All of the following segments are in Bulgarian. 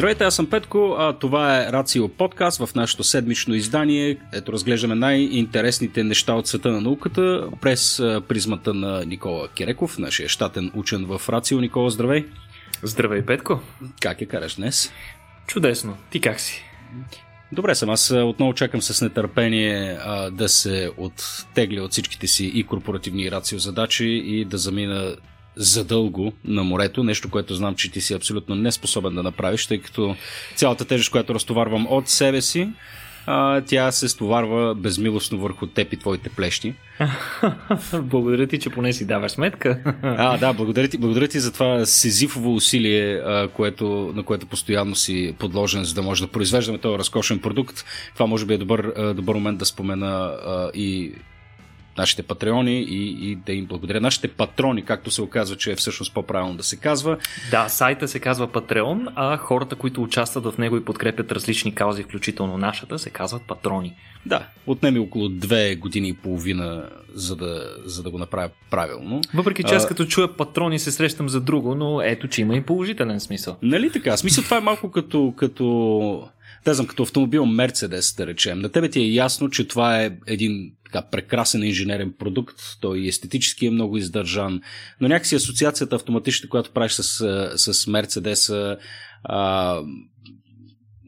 Здравейте, аз съм Петко, а това е Рацио подкаст в нашето седмично издание. Ето разглеждаме най-интересните неща от света на науката през призмата на Никола Киреков, нашия щатен учен в Рацио. Никола, здравей! Здравей, Петко! Как е караш днес? Чудесно! Ти как си? Добре съм, аз отново чакам с нетърпение а, да се оттегля от всичките си и корпоративни и рацио задачи и да замина задълго на морето, нещо, което знам, че ти си абсолютно неспособен да направиш, тъй като цялата тежест, която разтоварвам от себе си, а, тя се стоварва безмилостно върху теб и твоите плещи. благодаря ти, че поне си даваш сметка. а, да, благодаря ти, благодаря ти за това сизифово усилие, а, което, на което постоянно си подложен, за да може да произвеждаме този разкошен продукт. Това може би е добър, добър момент да спомена а, и нашите патреони и, и да им благодаря. Нашите патрони, както се оказва, че е всъщност по-правилно да се казва. Да, сайта се казва Патреон, а хората, които участват в него и подкрепят различни каузи, включително нашата, се казват патрони. Да, отнеми около две години и половина, за да, за да го направя правилно. Въпреки че аз като чуя патрони се срещам за друго, но ето, че има и положителен смисъл. Нали така? Смисъл това е малко като, като да знам, като автомобил Мерцедес, да речем. На тебе ти е ясно, че това е един така прекрасен инженерен продукт, той естетически е много издържан, но някакси асоциацията автоматична, която правиш с, с Мерцедеса, а,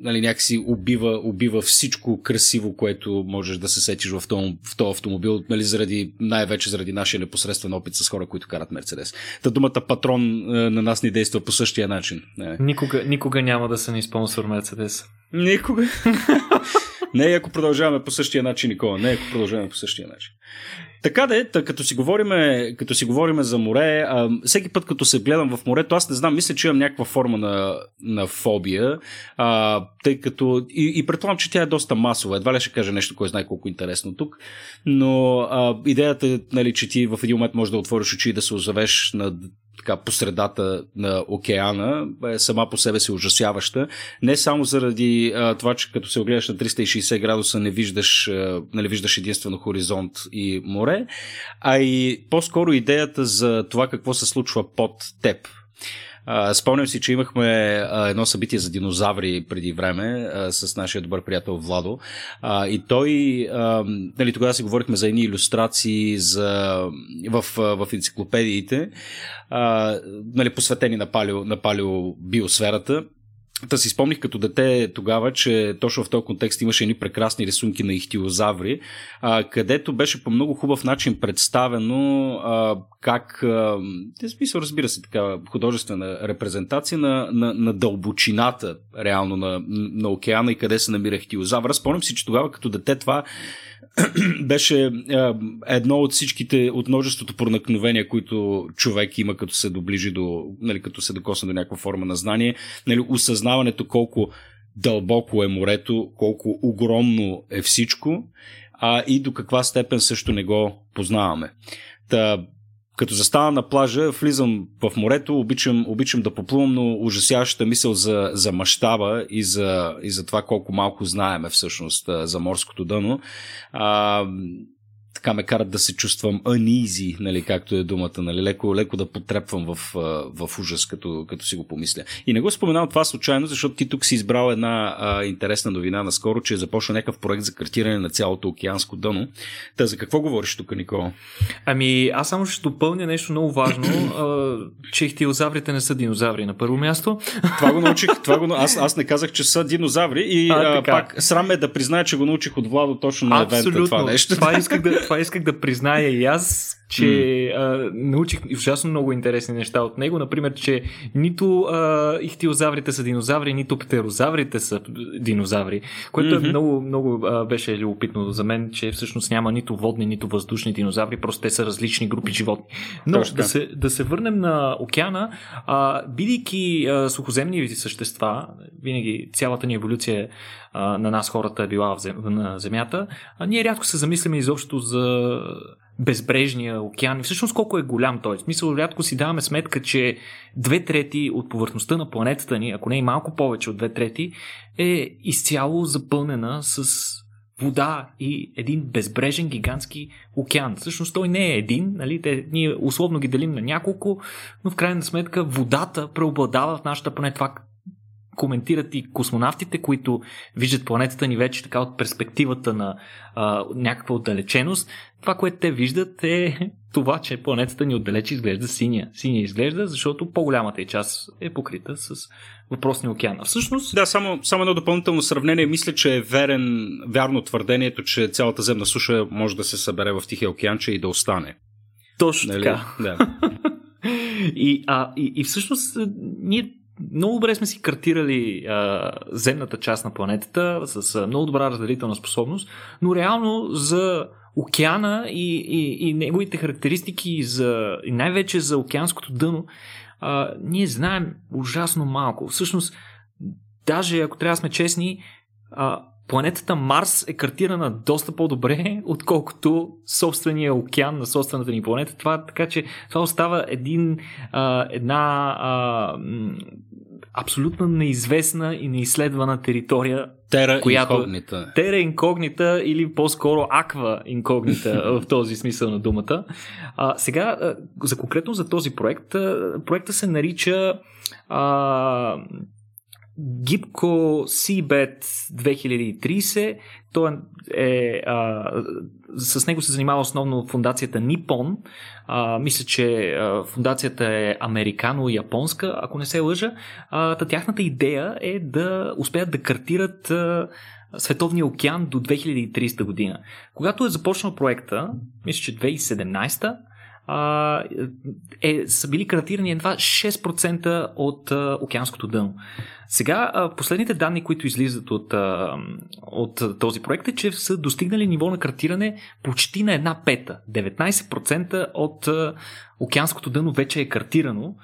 нали, някакси убива, убива всичко красиво, което можеш да се сетиш в този, в този автомобил, нали, заради, най-вече заради нашия непосредствен опит с хора, които карат Мерцедес. Та думата патрон на нас ни действа по същия начин. Никога, никога няма да са ни спонсор Мерцедес. Никога. Не ако продължаваме по същия начин, Никола. Не ако продължаваме по същия начин. Така да е, като си говориме, като си говориме за море, а, всеки път като се гледам в морето, аз не знам, мисля, че имам някаква форма на, на фобия, а, тъй като и, и предполагам, че тя е доста масова. Едва ли ще кажа нещо, кой знае колко интересно тук, но а, идеята е, нали, че ти в един момент можеш да отвориш очи и да се озовеш на така по средата на океана е сама по себе си ужасяваща. Не само заради а, това, че като се огледаш на 360 градуса не виждаш, а, нали, виждаш единствено хоризонт и море, а и по-скоро идеята за това какво се случва под теб. Спомням си, че имахме едно събитие за динозаври преди време с нашия добър приятел Владо. И той, нали, тогава си говорихме за едни иллюстрации за, в, в енциклопедиите, нали, посветени на, палео, на палеобиосферата. Та си спомних като дете тогава, че точно в този контекст имаше едни прекрасни рисунки на ихтиозаври, а, където беше по много хубав начин представено а, как, а, смисъл разбира се, така художествена репрезентация на, на, на дълбочината реално на, на океана и къде се намира ихтиозавра. Спомням си, че тогава като дете това беше едно от всичките, от множеството проникновения, които човек има като се доближи до, нали, като се докосне до някаква форма на знание. Нали, осъзнаването колко дълбоко е морето, колко огромно е всичко, а и до каква степен също не го познаваме. Та, като застана на плажа, влизам в морето, обичам, обичам да поплувам, но ужасяващата мисъл за, за мащаба и за, и за това колко малко знаеме всъщност за морското дъно. А, така ме карат да се чувствам uneasy, нали, както е думата, нали, леко, леко да потрепвам в, в ужас, като, като си го помисля. И не го споменавам това случайно, защото ти тук си избрал една а, интересна новина наскоро, че е започна някакъв проект за картиране на цялото океанско дъно. Та за какво говориш тук, Никола? Ами, аз само ще допълня нещо много важно, а, че ихтиозаврите не са динозаври на първо място. Това го научих, това го, аз, аз не казах, че са динозаври и а, а, пак срам е да призная, че го научих от Владо точно на евента това нещо. Това исках да, това исках да призная и аз, че mm. а, научих ужасно много интересни неща от него. Например, че нито а, ихтиозаврите са динозаври, нито птерозаврите са динозаври, което mm-hmm. е много, много а, беше любопитно за мен, че всъщност няма нито водни, нито въздушни динозаври, просто те са различни групи животни. Но да се, да се върнем на океана, а, бидейки а, сухоземни същества, винаги цялата ни еволюция а, на нас хората е била в зем, на Земята, а ние рядко се замисляме изобщо за безбрежния океан и всъщност колко е голям той. В смисъл, рядко си даваме сметка, че две трети от повърхността на планетата ни, ако не и малко повече от две трети, е изцяло запълнена с вода и един безбрежен гигантски океан. Всъщност той не е един, нали? Те, ние условно ги делим на няколко, но в крайна сметка водата преобладава в нашата планета. Това коментират и космонавтите, които виждат планетата ни вече така от перспективата на а, някаква отдалеченост. Това, което те виждат е това, че планетата ни отдалеч изглежда синя. Синя изглежда, защото по-голямата и част е покрита с въпросния океан. А всъщност... Да, само, само едно допълнително сравнение. Мисля, че е верен, вярно твърдението, че цялата земна суша може да се събере в Тихия океан, че и да остане. Точно нали? така. Да. и, а, и, и всъщност ние много добре сме си картирали а, земната част на планетата с а, много добра разделителна способност, но реално за океана и, и, и неговите характеристики за, и най-вече за океанското дъно, а, ние знаем ужасно малко. Всъщност, даже ако трябва да сме честни, а, планетата Марс е картирана доста по-добре, отколкото собствения океан на собствената ни планета. Това, така че това остава един, а, една а, абсолютно неизвестна и неизследвана територия. Тера която, инкогнита. Тера инкогнита или по-скоро аква инкогнита в този смисъл на думата. А, сега, за конкретно за този проект, проекта се нарича а, Гибко Seabed 2030. Той е, а, с него се занимава основно фундацията Nippon. А, мисля, че а, фундацията е американо-японска, ако не се лъжа. А, тяхната идея е да успеят да картират а, Световния океан до 2030 година. Когато е започнал проекта, мисля, че 2017 а, е, са били картирани едва 6% от а, океанското дъно. Сега, последните данни, които излизат от, от този проект е, че са достигнали ниво на картиране почти на една пета. 19% от океанското дъно вече е картирано,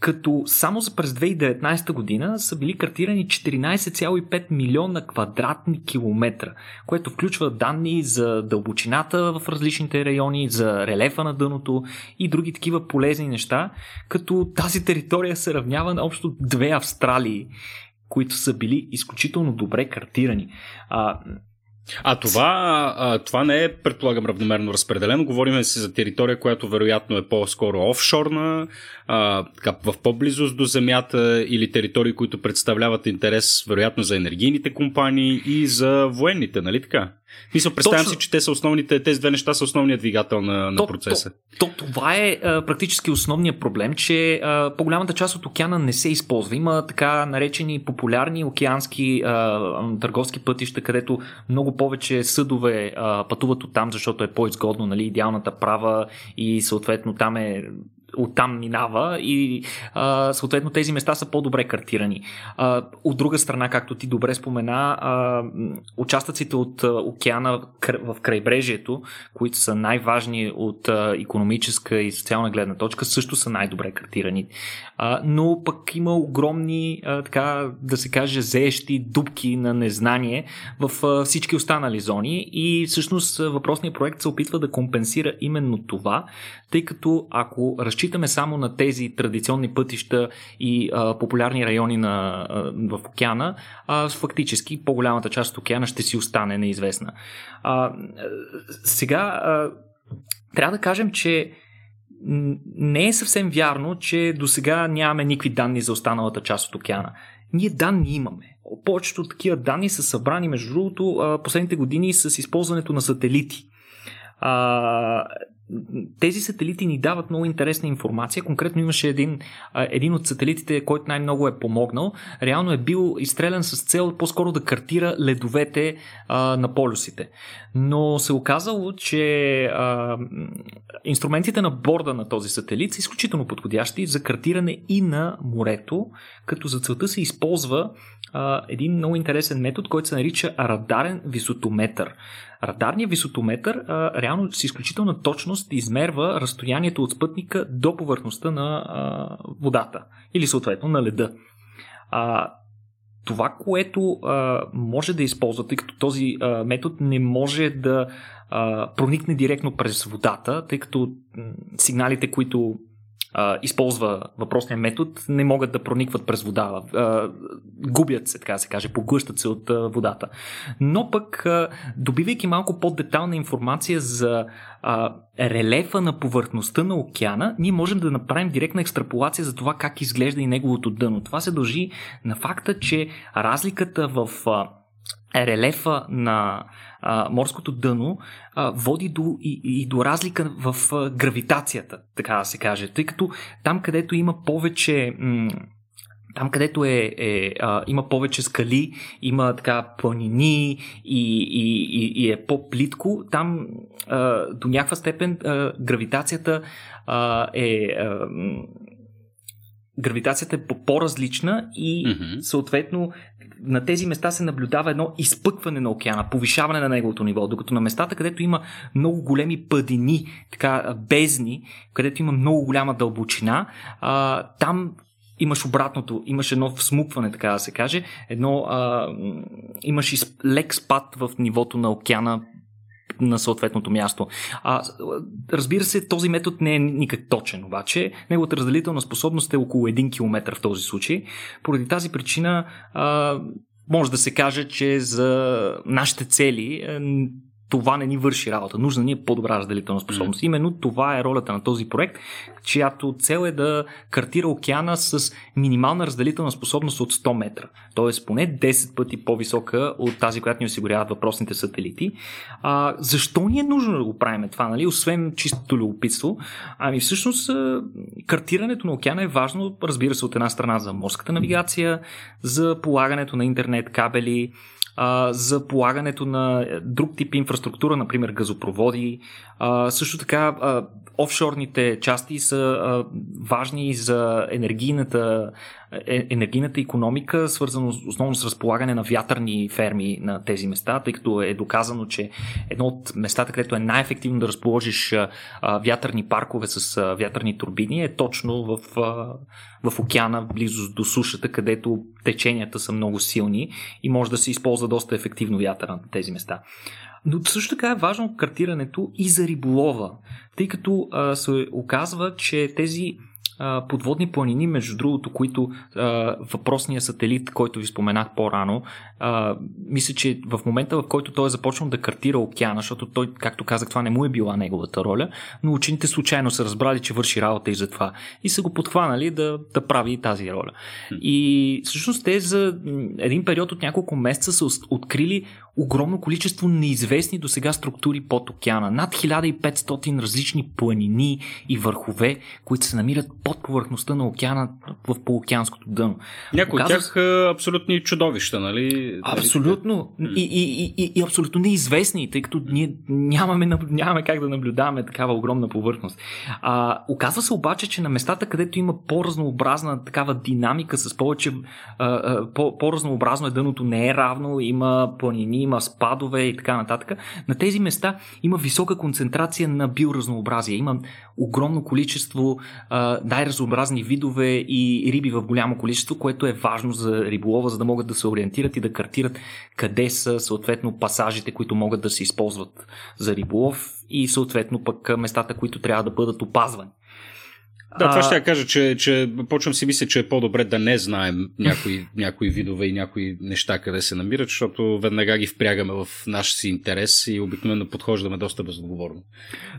като само за през 2019 година са били картирани 14,5 милиона квадратни километра, което включва данни за дълбочината в различните райони, за релефа на дъното и други такива полезни неща, като тази територия се равнява на общо две Австралии които са били изключително добре картирани. А, а това, това не е, предполагам, равномерно разпределено. Говорим си за територия, която вероятно е по-скоро офшорна, в по-близост до земята или територии, които представляват интерес, вероятно, за енергийните компании и за военните, нали така? Мисля, представям Точно... си, че те са основните, тези две неща са основният двигател на, на то, процеса. То, то, това е а, практически основният проблем, че а, по-голямата част от океана не се използва. Има така наречени популярни океански а, търговски пътища, където много повече съдове а, пътуват от там, защото е по-изгодно, нали, идеалната права и съответно там е оттам минава и а, съответно тези места са по-добре картирани. А, от друга страна, както ти добре спомена, а, участъците от а, океана в крайбрежието, които са най-важни от а, економическа и социална гледна точка, също са най-добре картирани. А, но пък има огромни, а, така да се каже, зеещи дубки на незнание в а, всички останали зони и всъщност въпросният проект се опитва да компенсира именно това, тъй като ако разчитаме само на тези традиционни пътища и а, популярни райони на, а, в океана, а, фактически по-голямата част от океана ще си остане неизвестна. А, сега а, трябва да кажем, че не е съвсем вярно, че до сега нямаме никакви данни за останалата част от океана. Ние данни имаме. Повечето такива данни са събрани, между другото, последните години с използването на сателити. А, тези сателити ни дават много интересна информация. Конкретно имаше един, един от сателитите, който най-много е помогнал. Реално е бил изстрелян с цел по-скоро да картира ледовете а, на полюсите. Но се оказало, че а, инструментите на борда на този сателит са изключително подходящи за картиране и на морето, като за целта се използва а, един много интересен метод, който се нарича радарен висотометър. Радарният висотометър а, реално с изключителна точност измерва разстоянието от спътника до повърхността на а, водата или съответно на леда. А, това, което а, може да използва, тъй като този а, метод не може да а, проникне директно през водата, тъй като сигналите, които използва въпросния метод, не могат да проникват през вода. А, губят се, така да се каже, поглъщат се от а, водата. Но пък, а, добивайки малко по-детална информация за а, релефа на повърхността на океана, ние можем да направим директна екстраполация за това как изглежда и неговото дъно. Това се дължи на факта, че разликата в а, релефа на а, морското дъно а, води до, и, и до разлика в а, гравитацията, така да се каже. Тъй като там, където има повече. М- там, където е, е, а, има повече скали, има така планини и, и, и, и е по-плитко, там а, до някаква степен а, гравитацията а, е. А, гравитацията е по-различна и mm-hmm. съответно на тези места се наблюдава едно изпъкване на океана, повишаване на неговото ниво, докато на местата, където има много големи падини, така бездни, където има много голяма дълбочина, а, там имаш обратното, имаш едно всмукване, така да се каже, едно, а, имаш лек спад в нивото на океана на съответното място. А, разбира се, този метод не е никак точен, обаче неговата разделителна способност е около 1 км в този случай. Поради тази причина а, може да се каже, че за нашите цели това не ни върши работа. Нужна ни е по-добра разделителна способност. Mm. Именно това е ролята на този проект, чиято цел е да картира океана с минимална разделителна способност от 100 метра. Тоест поне 10 пъти по-висока от тази, която ни осигуряват въпросните сателити. А, защо ни е нужно да го правим това, нали? освен чистото любопитство? Ами всъщност картирането на океана е важно, разбира се, от една страна за морската навигация, за полагането на интернет кабели, а, за полагането на друг тип инфраструктура, например газопроводи. А, също така, а, офшорните части са а, важни за енергийната, е, енергийната економика, свързано основно с разполагане на вятърни ферми на тези места, тъй като е доказано, че едно от местата, където е най-ефективно да разположиш а, вятърни паркове с а, вятърни турбини е точно в, а, в океана, близо до сушата, където теченията са много силни и може да се използва доста ефективно вятъра на тези места. Но също така е важно картирането и за риболова, тъй като а, се оказва, че тези а, подводни планини, между другото, които а, въпросния сателит, който ви споменах по-рано, а, мисля, че в момента, в който той е започнал да картира океана, защото той, както казах, това не му е била неговата роля, но учените случайно са разбрали, че върши работа и за това. И са го подхванали да, да прави тази роля. И всъщност те за един период от няколко месеца са открили огромно количество неизвестни до сега структури под океана. Над 1500 различни планини и върхове, които се намират под повърхността на океана в полуокеанското дъно. Някои от тях абсолютни чудовища, нали? Абсолютно. И, и, и, и абсолютно неизвестни, тъй като ние нямаме, нямаме как да наблюдаваме такава огромна повърхност. А, оказва се обаче, че на местата, където има по-разнообразна такава динамика, с повече а, по, по-разнообразно е дъното, не е равно, има планини, има спадове и така нататък. На тези места има висока концентрация на биоразнообразие. Има огромно количество най-разнообразни видове и риби в голямо количество, което е важно за риболова, за да могат да се ориентират и да картират къде са съответно пасажите, които могат да се използват за риболов и съответно пък местата, които трябва да бъдат опазвани. Да, това ще я кажа, че, че почвам си мисля, че е по-добре да не знаем някои, някои видове и някои неща къде се намират, защото веднага ги впрягаме в наш си интерес и обикновено подхождаме доста безотговорно.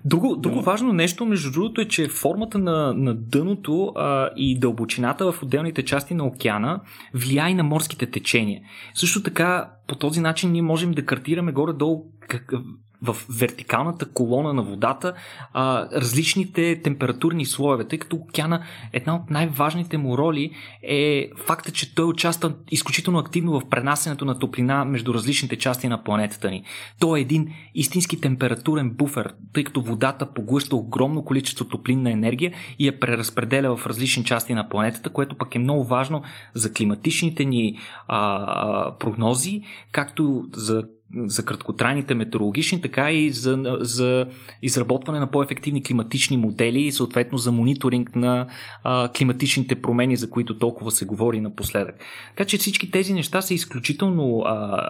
Друго, друго Но... важно нещо, между другото, е, че формата на, на дъното а, и дълбочината в отделните части на океана влияе на морските течения. Също така, по този начин ние можем да картираме горе-долу как, в вертикалната колона на водата а, различните температурни слоеве, тъй като океана, една от най-важните му роли е факта, че той участва изключително активно в пренасенето на топлина между различните части на планетата ни. Той е един истински температурен буфер, тъй като водата поглъща огромно количество топлинна енергия и я преразпределя в различни части на планетата, което пък е много важно за климатичните ни а, а, прогнози, както за за краткотрайните метеорологични, така и за, за изработване на по-ефективни климатични модели и съответно за мониторинг на а, климатичните промени, за които толкова се говори напоследък. Така че всички тези неща са изключително, а,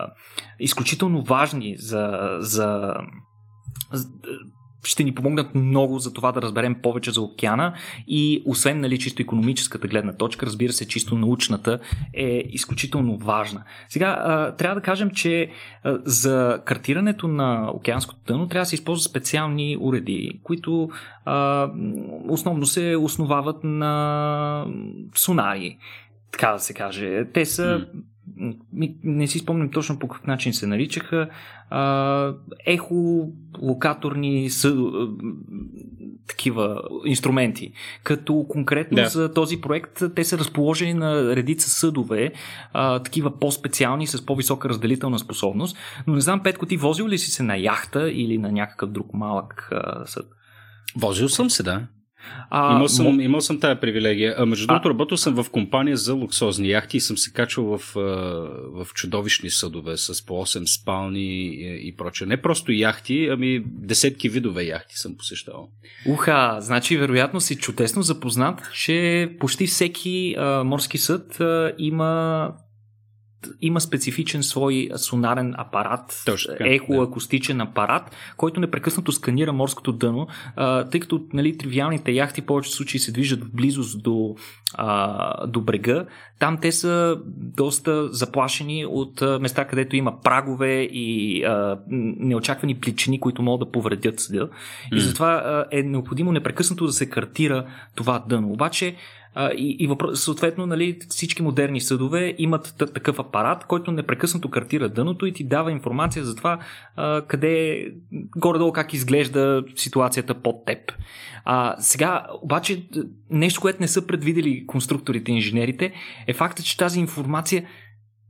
изключително важни за, за, ще ни помогнат много за това да разберем повече за океана и освен нали, чисто економическата гледна точка, разбира се, чисто научната е изключително важна. Сега, трябва да кажем, че за картирането на океанското дъно трябва да се използват специални уреди, които основно се основават на сонари, така да се каже. Те са не си спомням точно по какъв начин се наричаха, а, ехолокаторни съ, такива инструменти. Като конкретно да. за този проект те са разположени на редица съдове, а, такива по-специални с по-висока разделителна способност. Но не знам, Петко, ти возил ли си се на яхта или на някакъв друг малък а, съд? Возил съм се, да. А, имал, съм, мо... имал съм тая привилегия. А, между другото, работил съм в компания за луксозни яхти и съм се качвал в, в чудовищни съдове с по 8 спални и, и прочее. Не просто яхти, ами десетки видове яхти съм посещавал. Уха, значи вероятно си чудесно запознат, че почти всеки а, морски съд а, има има специфичен свой сонарен апарат, ехоакустичен апарат, който непрекъснато сканира морското дъно, а, тъй като нали, тривиалните яхти в повечето случаи се движат в близост до, а, до брега. Там те са доста заплашени от а, места, където има прагове и а, неочаквани плечини, които могат да повредят съдя. Mm. И затова а, е необходимо непрекъснато да се картира това дъно. Обаче и, и въпрос, съответно, нали, всички модерни съдове имат такъв апарат, който непрекъснато картира дъното и ти дава информация за това а, къде, горе-долу как изглежда ситуацията под теб. А, сега, обаче, нещо, което не са предвидели конструкторите и инженерите, е факта, че тази информация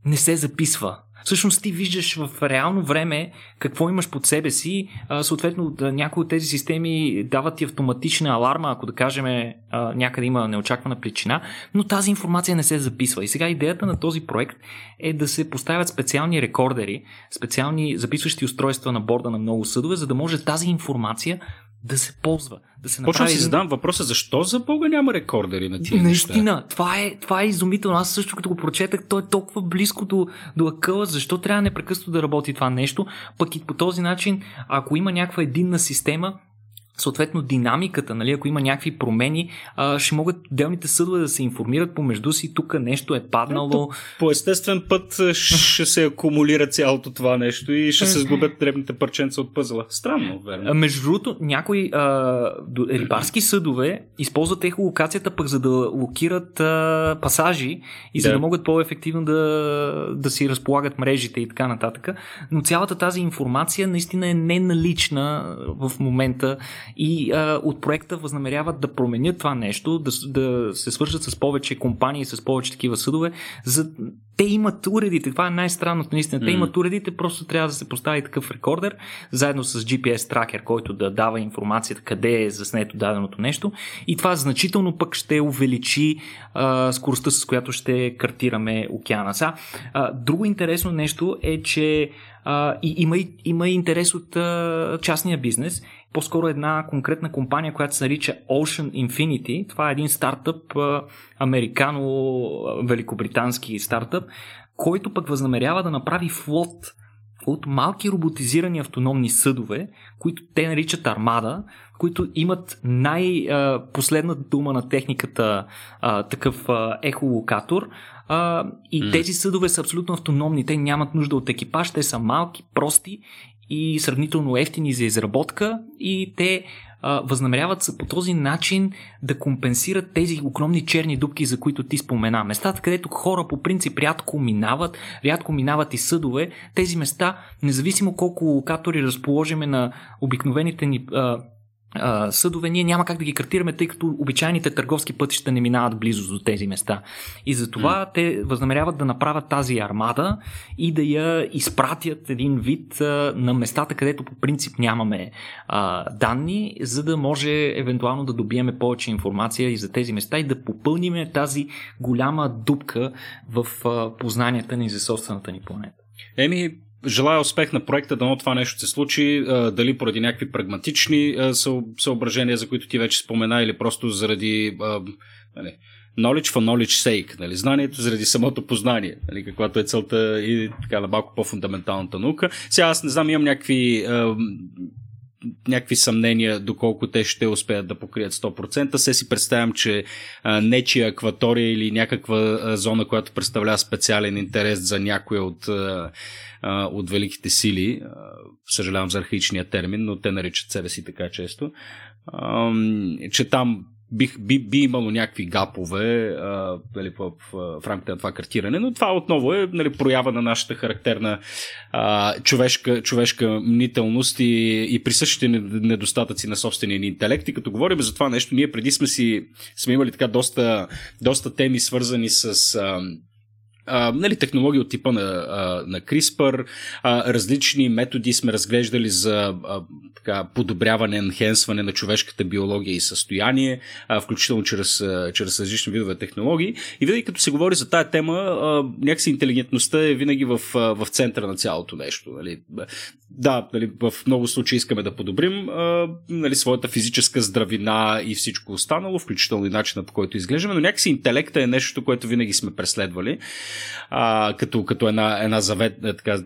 не се записва. Всъщност ти виждаш в реално време какво имаш под себе си. А, съответно, да, някои от тези системи дават ти автоматична аларма, ако да кажем а, някъде има неочаквана причина, но тази информация не се записва. И сега идеята на този проект е да се поставят специални рекордери, специални записващи устройства на борда на много съдове, за да може тази информация да се ползва. Да се Почвам си задам въпроса, защо за Бога няма рекордери на тия Наистина, неща? това е, това е изумително. Аз също като го прочетах, той е толкова близко до, до акъла, защо трябва непрекъснато да работи това нещо, пък и по този начин, ако има някаква единна система, съответно динамиката, нали, ако има някакви промени, а, ще могат отделните съдове да се информират помежду си, тук нещо е паднало. По естествен път ще се акумулира цялото това нещо и ще се сгубят дребните парченца от пъзела. Странно, верно. Между другото, някои а, рибарски съдове използват ехолокацията пък за да локират а, пасажи и за да. да могат по-ефективно да, да си разполагат мрежите и така нататък. Но цялата тази информация наистина е неналична в момента и а, от проекта възнамеряват да променят това нещо, да, да се свържат с повече компании, с повече такива съдове. За... Те имат уредите, това е най-странното наистина. Те имат уредите, просто трябва да се постави такъв рекордер, заедно с GPS тракер, който да дава информацията къде е заснето даденото нещо. И това значително пък ще увеличи а, скоростта, с която ще картираме океана. Са, а, друго интересно нещо е, че а, и, има, има и интерес от а, частния бизнес по-скоро една конкретна компания, която се нарича Ocean Infinity. Това е един стартъп, американо-великобритански стартъп, който пък възнамерява да направи флот от малки роботизирани автономни съдове, които те наричат армада, които имат най-последната дума на техниката такъв ехолокатор. и mm. тези съдове са абсолютно автономни. Те нямат нужда от екипаж, те са малки, прости и сравнително ефтини за изработка и те а, възнамеряват по този начин да компенсират тези огромни черни дубки, за които ти спомена. Местата, където хора по принцип рядко минават, рядко минават и съдове, тези места, независимо колко локатори разположиме на обикновените ни а, а, съдове, ние няма как да ги картираме, тъй като обичайните търговски пътища не минават близо до тези места. И затова mm. те възнамеряват да направят тази армада и да я изпратят един вид а, на местата, където по принцип нямаме а, данни, за да може евентуално да добиеме повече информация и за тези места и да попълниме тази голяма дупка в а, познанията ни за собствената ни планета. Еми, Желая успех на проекта, дано това нещо се случи, дали поради някакви прагматични съображения, за които ти вече спомена, или просто заради нали, knowledge for knowledge sake, нали, знанието заради самото познание, нали, каквато е целта и така на малко по-фундаменталната наука. Сега аз не знам, имам някакви някакви съмнения доколко те ще успеят да покрият 100%. Се си представям, че нечия акватория или някаква зона, която представлява специален интерес за някоя от, от великите сили, съжалявам за архаичния термин, но те наричат себе си така често, че там бих, би, би имало някакви гапове а, нали, в, в, в рамките на това картиране, но това отново е нали, проява на нашата характерна а, човешка, човешка мнителност и, и присъщите недостатъци на собствения ни интелект. И като говорим за това нещо, ние преди сме си сме имали така доста, доста теми свързани с а, нали, технологии от типа на, а, на CRISPR, различни методи сме разглеждали за така, подобряване, енхенсване на човешката биология и състояние, включително чрез, чрез различни видове технологии. И винаги като се говори за тая тема, някакси интелигентността е винаги в, в центъра на цялото нещо. Нали. Да, нали, в много случаи искаме да подобрим нали, своята физическа здравина и всичко останало, включително и начина по който изглеждаме, но някакси интелекта е нещо, което винаги сме преследвали а, като, като една, една завет, е, така,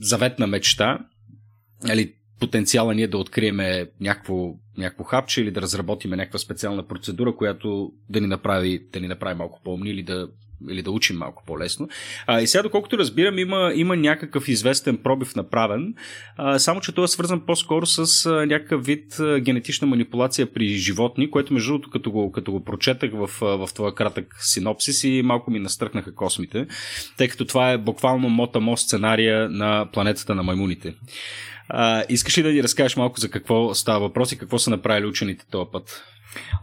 заветна мечта. Нали, потенциала ние да откриеме някакво, някакво хапче или да разработиме някаква специална процедура, която да ни направи, да ни направи малко по-умни или да или да учим малко по-лесно. А, и сега, доколкото разбирам, има, има някакъв известен пробив направен, а, само че той е свързан по-скоро с а, някакъв вид а, генетична манипулация при животни, което между другото, като го, като го прочетах в, в твоя кратък синопсис и малко ми настръхнаха космите, тъй като това е буквално мота-мо сценария на планетата на маймуните. А, искаш ли да ни разкажеш малко за какво става въпрос и какво са направили учените този път?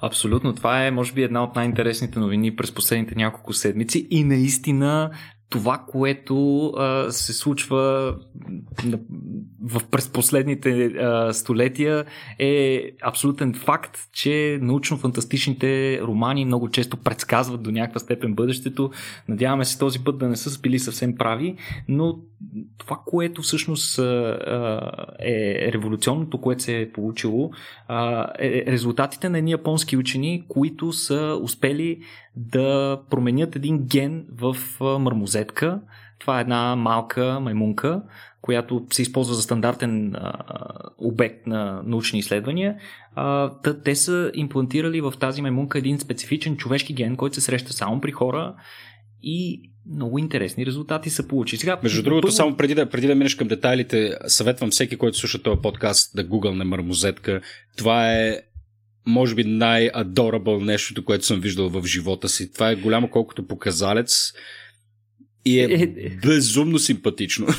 Абсолютно. Това е, може би, една от най-интересните новини през последните няколко седмици и наистина това, което а, се случва в през последните а, столетия е абсолютен факт, че научно-фантастичните романи много често предсказват до някаква степен бъдещето. Надяваме се този път да не са били съвсем прави, но това, което всъщност а, е революционното, което се е получило, а, е резултатите на едни японски учени, които са успели да променят един ген в мармозетка. Това е една малка маймунка, която се използва за стандартен а, обект на научни изследвания. А, тъ, те са имплантирали в тази маймунка един специфичен човешки ген, който се среща само при хора и много интересни резултати са получи. Сега, Между другото, първо... само преди да, преди да минеш към детайлите, съветвам всеки, който слуша този подкаст, да гугълне мармозетка. Това е може би най-адорабъл нещото, което съм виждал в живота си. Това е голямо колкото показалец и е, е, безумно симпатично.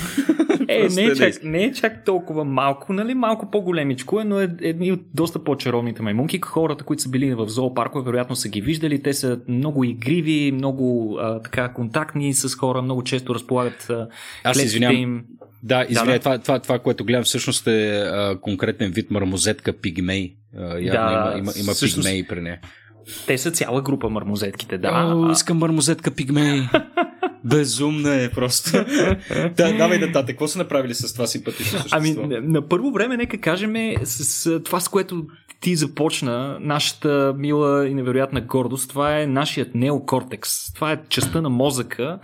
Е, не е, чак, не е чак толкова малко, нали? Малко по-големичко е, но е едни от доста по-чаровните маймунки. Хората, които са били в зоопаркове, вероятно са ги виждали. Те са много игриви, много а, така контактни с хора, много често разполагат а, Аз извинявам. им. Да, извиня, да, това, това, това, което гледам всъщност е а, конкретен вид мармозетка пигмей. А, явно да, има, има, има всъщност... пигмей при нея. Те са цяла група мармозетките, да. О, искам мармозетка пигмей. Безумна е просто. да, давай нататък. Какво са направили с това симпатично същество? Ами, на първо време, нека кажем с, с това, с което ти започна, нашата мила и невероятна гордост, това е нашият неокортекс. Това е частта на мозъка,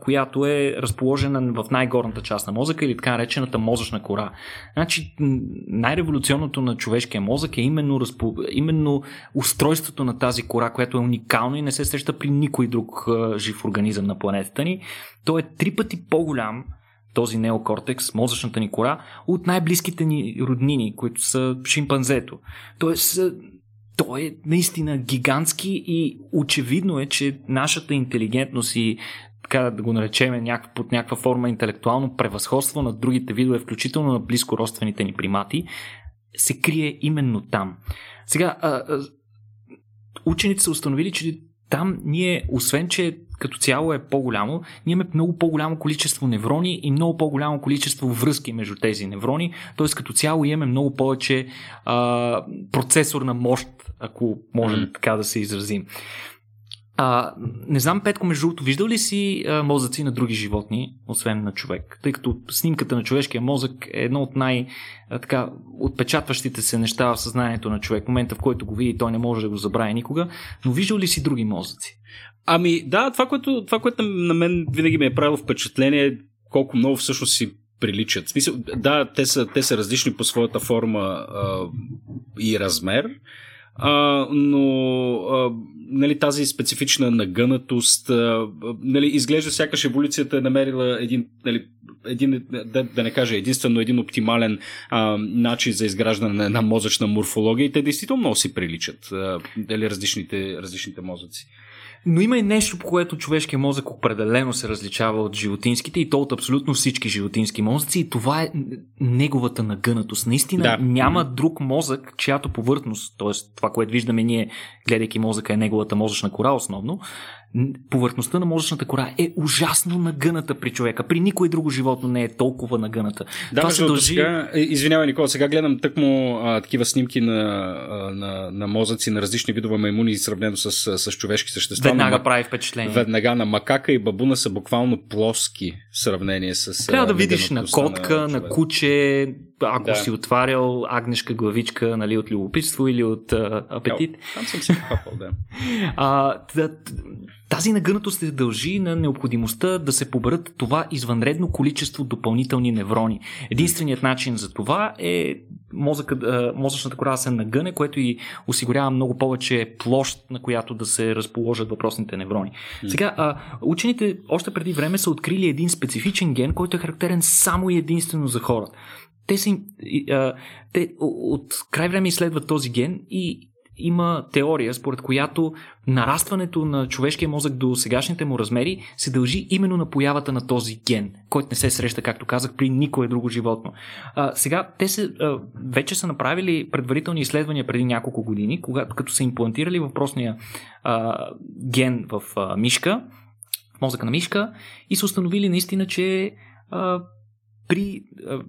която е разположена в най-горната част на мозъка или така наречената мозъчна кора. Значи, най-революционното на човешкия мозък е именно, разпо... именно устройството на тази кора, което е уникално и не се среща при никой друг жив организъм на планетата ни. Той е три пъти по-голям този неокортекс, мозъчната ни кора, от най-близките ни роднини, които са шимпанзето. Тоест, той е наистина гигантски и очевидно е, че нашата интелигентност и така да го наречем под някаква форма интелектуално превъзходство на другите видове, включително на близко родствените ни примати, се крие именно там. Сега, а, а, учените са установили, че там ние, освен че като цяло е по-голямо, ние имаме много по-голямо количество неврони и много по-голямо количество връзки между тези неврони, т.е. като цяло имаме много повече а, процесорна мощ, ако можем така да се изразим. А, не знам, Петко, между другото, виждал ли си а, мозъци на други животни, освен на човек? Тъй като снимката на човешкия мозък е едно от най- така, отпечатващите се неща в съзнанието на човек. Момента, в който го види, той не може да го забрави никога. Но виждал ли си други мозъци? Ами да, това което, това, което на мен винаги ми е правило впечатление колко много всъщност си приличат. Смисъл, да, те са, те са различни по своята форма а, и размер, а, но а, нали, тази специфична нагънатост, а, нали, изглежда сякаш еволюцията е намерила един, нали, един да, да не кажа единствено един оптимален а, начин за изграждане на една мозъчна морфология и те действително много си приличат, а, дали различните, различните мозъци. Но има и нещо, по което човешкият мозък определено се различава от животинските и то от абсолютно всички животински мозъци и това е неговата нагънатост. Наистина да. няма друг мозък, чиято повърхност, т.е. това, което виждаме ние, гледайки мозъка е неговата мозъчна кора основно, повърхността на мозъчната кора е ужасно нагъната при човека. При никой друго животно не е толкова нагъната. Да, Това се дължи... сега, е, извинявай, Никола, сега гледам тъкмо а, такива снимки на, а, на, на мозъци на различни видове маймуни, сравнено с, с, човешки същества. Веднага на, прави впечатление. Веднага на макака и бабуна са буквално плоски в сравнение с. Трябва да видиш на котка, на, на куче, ако да. си отварял агнешка главичка нали, от любопитство или от а, апетит. Там съм си похапал, да. а. Тази нагънатост се дължи на необходимостта да се поберат това извънредно количество допълнителни неврони. Единственият начин за това е мозъка, мозъчната кора да се нагъне, което и осигурява много повече площ, на която да се разположат въпросните неврони. Сега, а, учените още преди време са открили един специфичен ген, който е характерен само и единствено за хората. Те, са, а, те от край време изследват този ген и има теория, според която нарастването на човешкия мозък до сегашните му размери се дължи именно на появата на този ген, който не се среща, както казах, при никое друго животно. А, сега, те се, а, вече са направили предварителни изследвания преди няколко години, когато, като са имплантирали въпросния а, ген в а, мишка, в мозъка на мишка, и са установили наистина, че а, при а,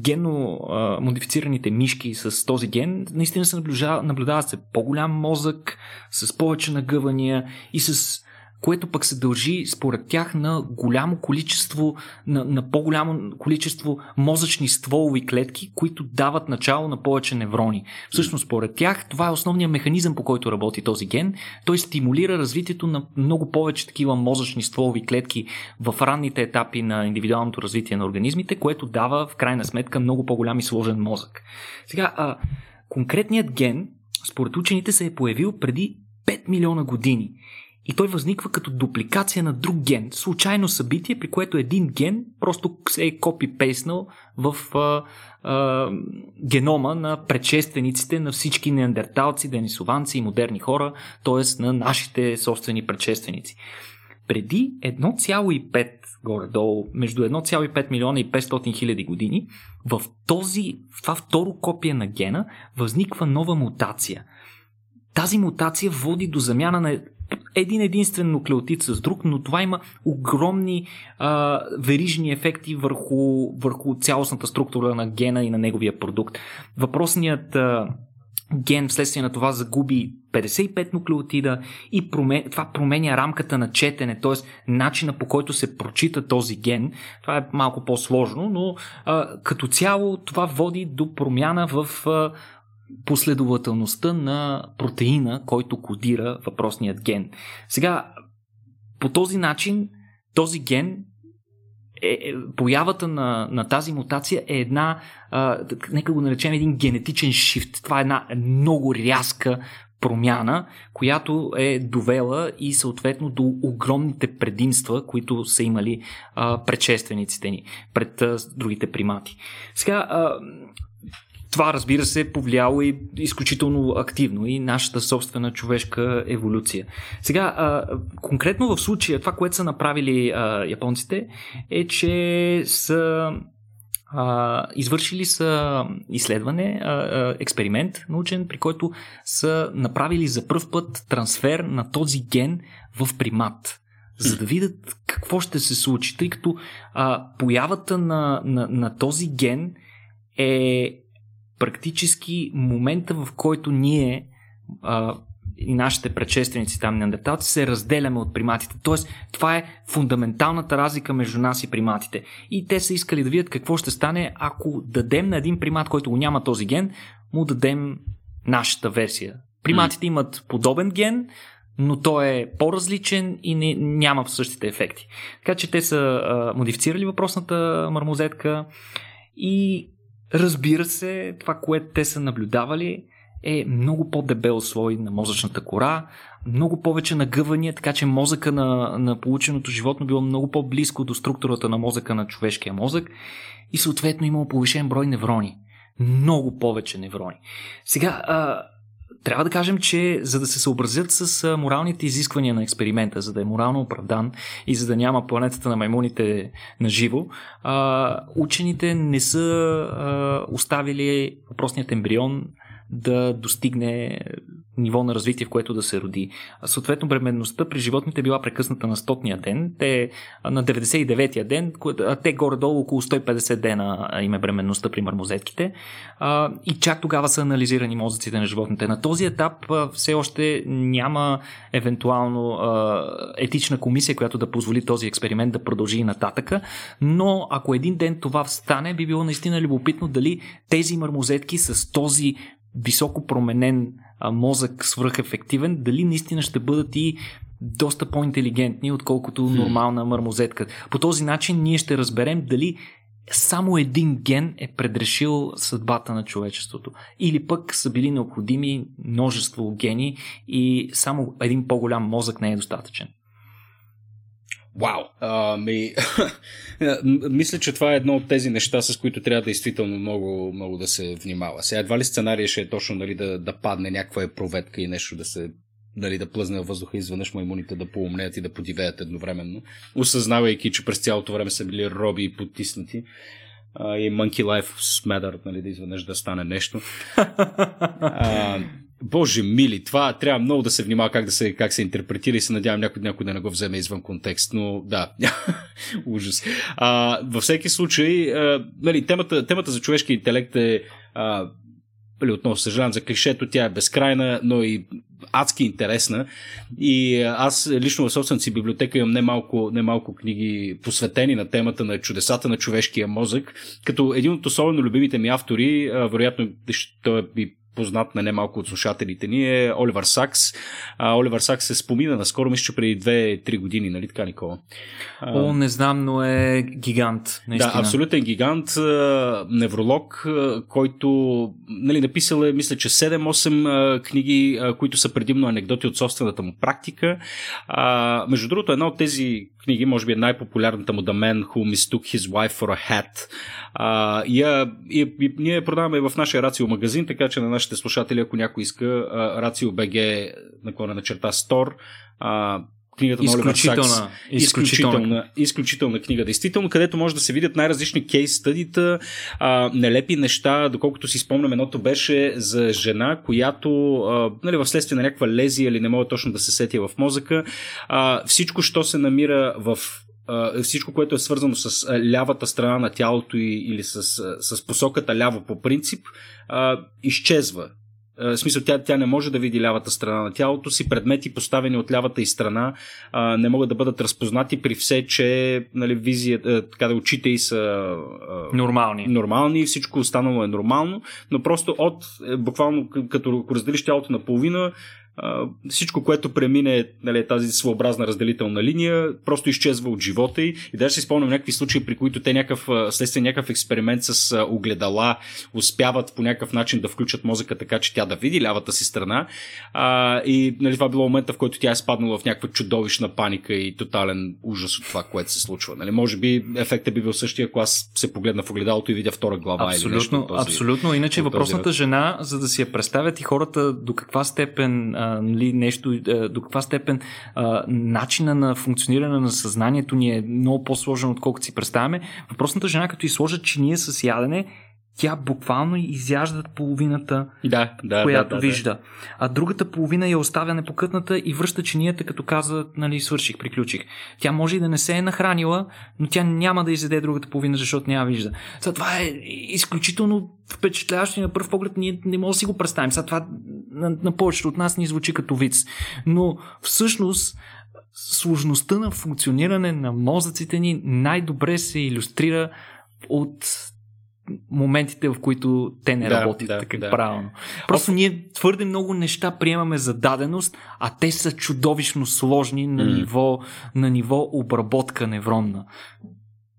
генно а, модифицираните мишки с този ген, наистина се наблюдава, наблюдава се по-голям мозък, с повече нагъвания и с което пък се дължи според тях на голямо количество, на, на по-голямо количество мозъчни стволови клетки, които дават начало на повече неврони. Всъщност, според тях, това е основният механизъм, по който работи този ген. Той стимулира развитието на много повече такива мозъчни стволови клетки в ранните етапи на индивидуалното развитие на организмите, което дава в крайна сметка много по-голям и сложен мозък. Сега, а, конкретният ген, според учените, се е появил преди 5 милиона години и той възниква като дупликация на друг ген. Случайно събитие, при което един ген просто се е копи-пейснал в а, а, генома на предшествениците на всички неандерталци, денисованци и модерни хора, т.е. на нашите собствени предшественици. Преди 1,5 горе-долу, между 1,5 милиона и 500 хиляди години, в, този, в това второ копие на гена възниква нова мутация. Тази мутация води до замяна на един единствен нуклеотид с друг, но това има огромни а, верижни ефекти върху, върху цялостната структура на гена и на неговия продукт. Въпросният а, ген вследствие на това загуби 55 нуклеотида и промен... това променя рамката на четене, т.е. начина по който се прочита този ген. Това е малко по-сложно, но а, като цяло това води до промяна в а, последователността на протеина, който кодира въпросният ген. Сега, по този начин, този ген е, е, появата на, на тази мутация е една, а, нека го наречем един генетичен шифт. Това е една много рязка промяна, която е довела и съответно до огромните предимства, които са имали а, предшествениците ни пред а, другите примати. Сега, а, това, разбира се, е повлияло и изключително активно и нашата собствена човешка еволюция. Сега, а, конкретно в случая, това, което са направили а, японците, е, че са а, извършили са изследване, а, а, експеримент научен, при който са направили за първ път трансфер на този ген в примат за да видят какво ще се случи, тъй като а, появата на, на, на този ген е практически момента, в който ние а, и нашите предшественици там неандерталци се разделяме от приматите. Тоест, това е фундаменталната разлика между нас и приматите. И те са искали да видят какво ще стане, ако дадем на един примат, който го няма този ген, му дадем нашата версия. Приматите имат подобен ген, но той е по-различен и не, няма същите ефекти. Така че те са а, модифицирали въпросната мармозетка и разбира се, това, което те са наблюдавали е много по-дебел слой на мозъчната кора, много повече нагъвания, така че мозъка на, на полученото животно било много по-близко до структурата на мозъка на човешкия мозък и съответно имало повишен брой неврони. Много повече неврони. Сега, а, трябва да кажем, че за да се съобразят с моралните изисквания на експеримента, за да е морално оправдан и за да няма планетата на маймуните на живо, учените не са оставили въпросният ембрион да достигне ниво на развитие, в което да се роди. Съответно, бременността при животните е била прекъсната на 100-ния ден, те на 99-я ден, а те горе-долу около 150 дена им е бременността при мармозетките и чак тогава са анализирани мозъците на животните. На този етап все още няма евентуално етична комисия, която да позволи този експеримент да продължи и нататъка, но ако един ден това стане, би било наистина любопитно дали тези мармозетки с този високо променен мозък свръхефективен, дали наистина ще бъдат и доста по-интелигентни, отколкото нормална мърмозетка. По този начин ние ще разберем дали само един ген е предрешил съдбата на човечеството. Или пък са били необходими множество гени и само един по-голям мозък не е достатъчен. Вау! Ами, мисля, че това е едно от тези неща, с които трябва действително много, много да се внимава. Сега едва ли сценария ще е точно нали, да, да падне някаква е проветка и нещо да се нали, да плъзне във въздуха и изведнъж маймуните да поумнеят и да подивеят едновременно, осъзнавайки, че през цялото време са били роби и потиснати. А, и Monkey Life Matter, нали, да изведнъж да стане нещо. а, Боже мили, това трябва много да се внимава как, да се, как се интерпретира и се надявам някой, някой да не го вземе извън контекст, но да, ужас. А, във всеки случай, а, нали, темата, темата за човешки интелект е а, нали, отново съжалявам за клишето, тя е безкрайна, но и адски интересна. И аз лично в собствената си библиотека имам немалко, немалко книги посветени на темата на чудесата на човешкия мозък, като един от особено любимите ми автори, вероятно той е познат на немалко от слушателите ни е Оливър Сакс. А, Оливър Сакс се спомина наскоро, мисля, че преди 2-3 години, нали така, Никола? О, не знам, но е гигант. Наистина. Да, абсолютен гигант, невролог, който нали, написал е, мисля, че 7-8 книги, които са предимно анекдоти от собствената му практика. А, между другото, една от тези книги, може би е най-популярната му The Man Who Mistook His Wife for a Hat. А, и, и, и, ние продаваме в нашия Рацио магазин, така че на нашите слушатели, ако някой иска, Рацио БГ наклона на черта а, книгата на Оливер Сакс. Изключителна, изключителна, изключителна книга, действително, където може да се видят най-различни кейс стъдита, нелепи неща, доколкото си спомням, едното беше за жена, която а, нали, в следствие на някаква лезия или не мога точно да се сетя в мозъка, а, всичко, що се намира в всичко, което е свързано с лявата страна на тялото или с, с посоката ляво по принцип, изчезва. В смисъл, тя, тя не може да види лявата страна на тялото си. Предмети, поставени от лявата и страна, не могат да бъдат разпознати при все, че нали, визия, така да очите и са нормални. нормални, всичко останало е нормално, но просто от, е, буквално като разделиш тялото на половина, всичко, което премине нали, тази своеобразна разделителна линия, просто изчезва от живота й. И даже си спомням някакви случаи, при които те някакъв, следствие някакъв експеримент с огледала успяват по някакъв начин да включат мозъка така, че тя да види лявата си страна. А, и нали, това било момента, в който тя е спаднала в някаква чудовищна паника и тотален ужас от това, което се случва. Нали, може би ефектът би бил същия, ако аз се погледна в огледалото и видя втора глава абсолютно, или нещо. Този, абсолютно. Иначе въпросната този... жена, за да си я представят и хората до каква степен нали, нещо, а, до каква степен а, начина на функциониране на съзнанието ни е много по-сложен, отколкото си представяме. Въпросната жена, като и сложат чиния с ядене, тя буквално изяжда половината, да, да, която да, да, вижда. Да. А другата половина я оставя непокътната и връща чинията, като каза, нали, свърших, приключих. Тя може и да не се е нахранила, но тя няма да изяде другата половина, защото няма вижда. Сега, това е изключително впечатляващо и на първ поглед ние не можем да си го представим. Сега това на, на повечето от нас ни звучи като виц. Но всъщност сложността на функциониране на мозъците ни най-добре се иллюстрира от моментите, в които те не Да, работят да, така да. правилно. Просто ние твърде много неща приемаме за даденост, а те са чудовищно сложни на, М. ниво, на ниво обработка невронна.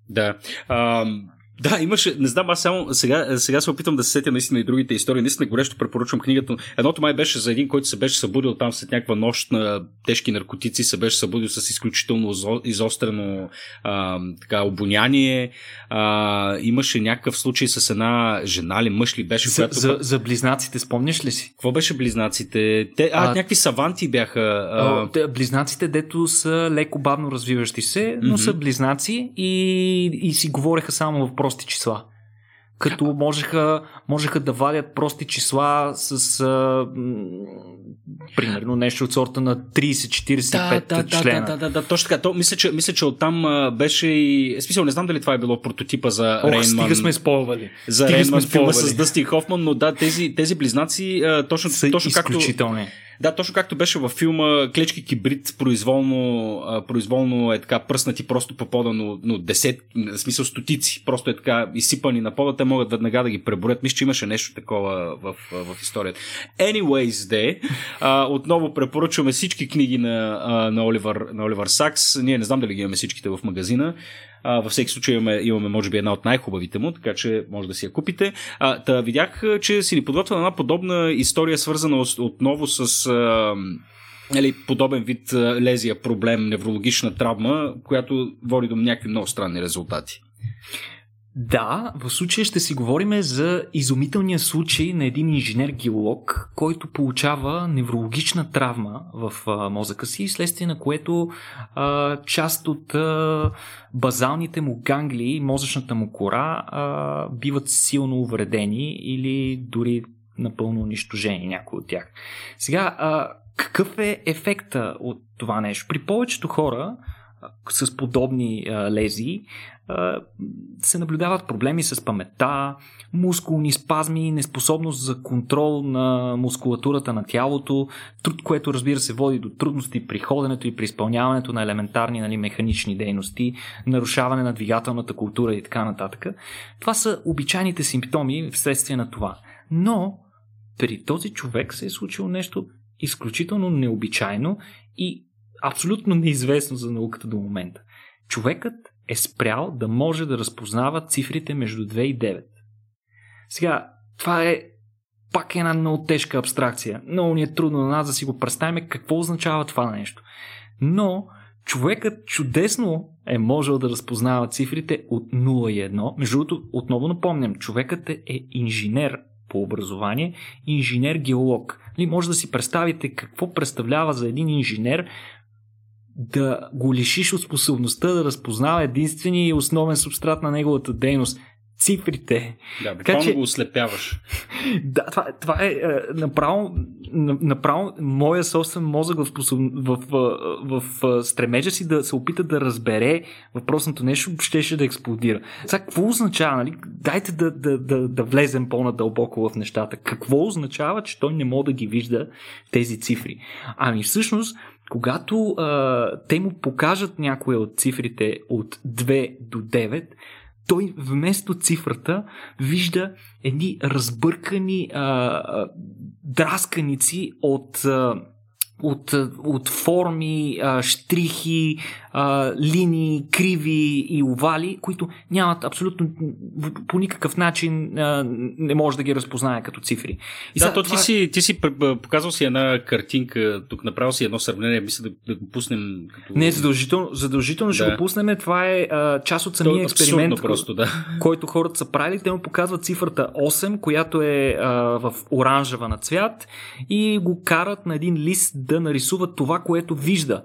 Да. А, да, имаше, не знам, аз само сега, сега се опитвам да се сетя наистина и другите истории. Наистина горещо препоръчвам книгата. Едното май беше за един, който се беше събудил там след някаква нощ на тежки наркотици, се беше събудил с изключително изо- изострено а, така, обоняние. А, имаше някакъв случай с една жена ли, мъж ли беше, За, която... за, за близнаците, спомняш ли си? Какво беше близнаците? Те, а, А, някакви саванти бяха. А... Те, близнаците, дето са леко бавно развиващи се, но Мгм. са близнаци и, и си говореха само в прости числа. Като можеха, можеха да вадят прости числа с а, примерно нещо от сорта на 30-45 да, да, члена. Да, да, да, да, точно така. То, мисля, че, мисля, че оттам а, беше и... Смисъл, не знам дали това е било прототипа за Ох, Рейнман. стига сме спойвали. за стига Рейнман сме филма с Дъсти Хофман, но да, тези, тези близнаци а, точно, Са точно както... Да, точно както беше във филма Клечки кибрид, произволно, а, произволно е така пръснати просто по пода, но, но десет, в смисъл стотици, просто е така изсипани на пода, те могат веднага да ги преборят. Мисля, че имаше нещо такова в, в историята. Anyways, де, отново препоръчваме всички книги на, а, на, Оливър, на Оливър Сакс. Ние не знам дали ги имаме всичките в магазина. Във всеки случай имаме, имаме, може би, една от най-хубавите му, така че може да си я купите. А, та, видях, че си ни подготвя една подобна история, свързана от- отново с а, нали, подобен вид лезия, проблем, неврологична травма, която води до някакви много странни резултати. Да, в случая ще си говорим за изумителния случай на един инженер-геолог, който получава неврологична травма в а, мозъка си, следствие на което а, част от а, базалните му гангли, мозъчната му кора, а, биват силно увредени или дори напълно унищожени някои от тях. Сега, а, какъв е ефекта от това нещо? При повечето хора с подобни а, лезии а, се наблюдават проблеми с паметта, мускулни спазми, неспособност за контрол на мускулатурата на тялото, труд, което разбира се води до трудности при ходенето и при изпълняването на елементарни нали, механични дейности, нарушаване на двигателната култура и така нататък. Това са обичайните симптоми вследствие на това. Но при този човек се е случило нещо изключително необичайно и абсолютно неизвестно за науката до момента. Човекът е спрял да може да разпознава цифрите между 2 и 9. Сега, това е пак една много тежка абстракция. Много ни е трудно на нас да си го представим какво означава това нещо. Но човекът чудесно е можел да разпознава цифрите от 0 и 1. Между другото, отново напомням, човекът е, е инженер по образование, инженер-геолог. Ли, може да си представите какво представлява за един инженер да го лишиш от способността да разпознава единствения и основен субстрат на неговата дейност цифрите. Да, буквално че- го ослепяваш. Да, това, това е, е направо, на- направо моя собствен мозък в, способ... в, в, в, в стремежа си да се опита да разбере въпросното нещо, щеше да експлодира. Сега, какво означава, нали? Дайте да, да, да, да влезем по-надълбоко в нещата. Какво означава, че той не може да ги вижда тези цифри? Ами всъщност, когато а, те му покажат някоя от цифрите от 2 до 9, той вместо цифрата вижда едни разбъркани а, драсканици от, а, от, от форми, а, штрихи, а, линии, криви и овали, които нямат абсолютно по никакъв начин а, не може да ги разпознае като цифри. И Да, сега то ти това- си, ти си показал си една картинка, тук направил си едно сравнение, мисля да, да го пуснем като... Не, задължително, задължително ще Да. го пуснем. Това е а, част от самия е експеримент, просто, да. който хората са правили. Те му показват цифрата 8, която е а, в оранжева на цвят и го карат на един лист да нарисува това, което вижда.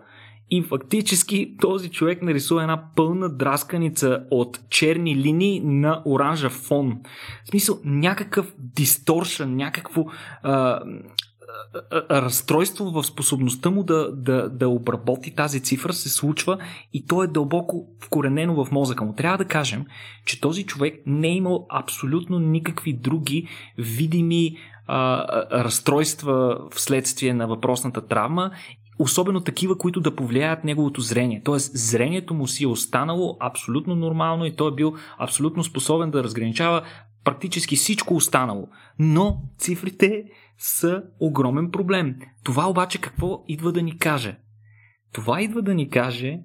И фактически този човек нарисува една пълна драсканица от черни линии на оранжев фон. В смисъл, някакъв дисторшън, някакво а, разстройство в способността му да, да, да обработи тази цифра се случва и то е дълбоко вкоренено в мозъка му. Трябва да кажем, че този човек не е имал абсолютно никакви други видими а, разстройства вследствие на въпросната травма, особено такива, които да повлияят неговото зрение. Тоест, зрението му си е останало абсолютно нормално и той е бил абсолютно способен да разграничава практически всичко останало. Но цифрите са огромен проблем. Това обаче какво идва да ни каже? Това идва да ни каже,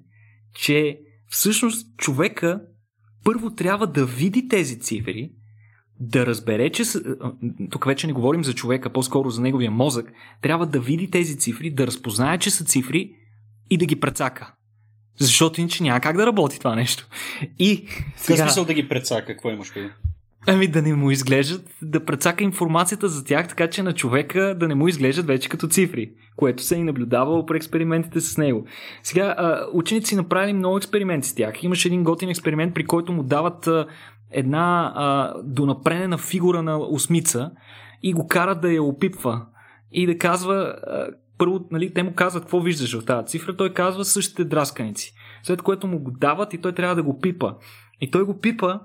че всъщност човека първо трябва да види тези цифри, да разбере, че тук вече не говорим за човека, по-скоро за неговия мозък, трябва да види тези цифри, да разпознае, че са цифри и да ги прецака. Защото иначе няма как да работи това нещо. И сега... смисъл да ги прецака? Какво имаш преди? Ами да не му изглеждат, да прецака информацията за тях, така че на човека да не му изглеждат вече като цифри, което се и наблюдавало при експериментите с него. Сега, ученици направили много експерименти с тях. Имаше един готин експеримент, при който му дават една а, донапренена фигура на осмица и го карат да я опипва и да казва, а, първо, нали, те му казват какво виждаш в тази цифра, той казва същите драсканици. След което му го дават и той трябва да го пипа. И той го пипа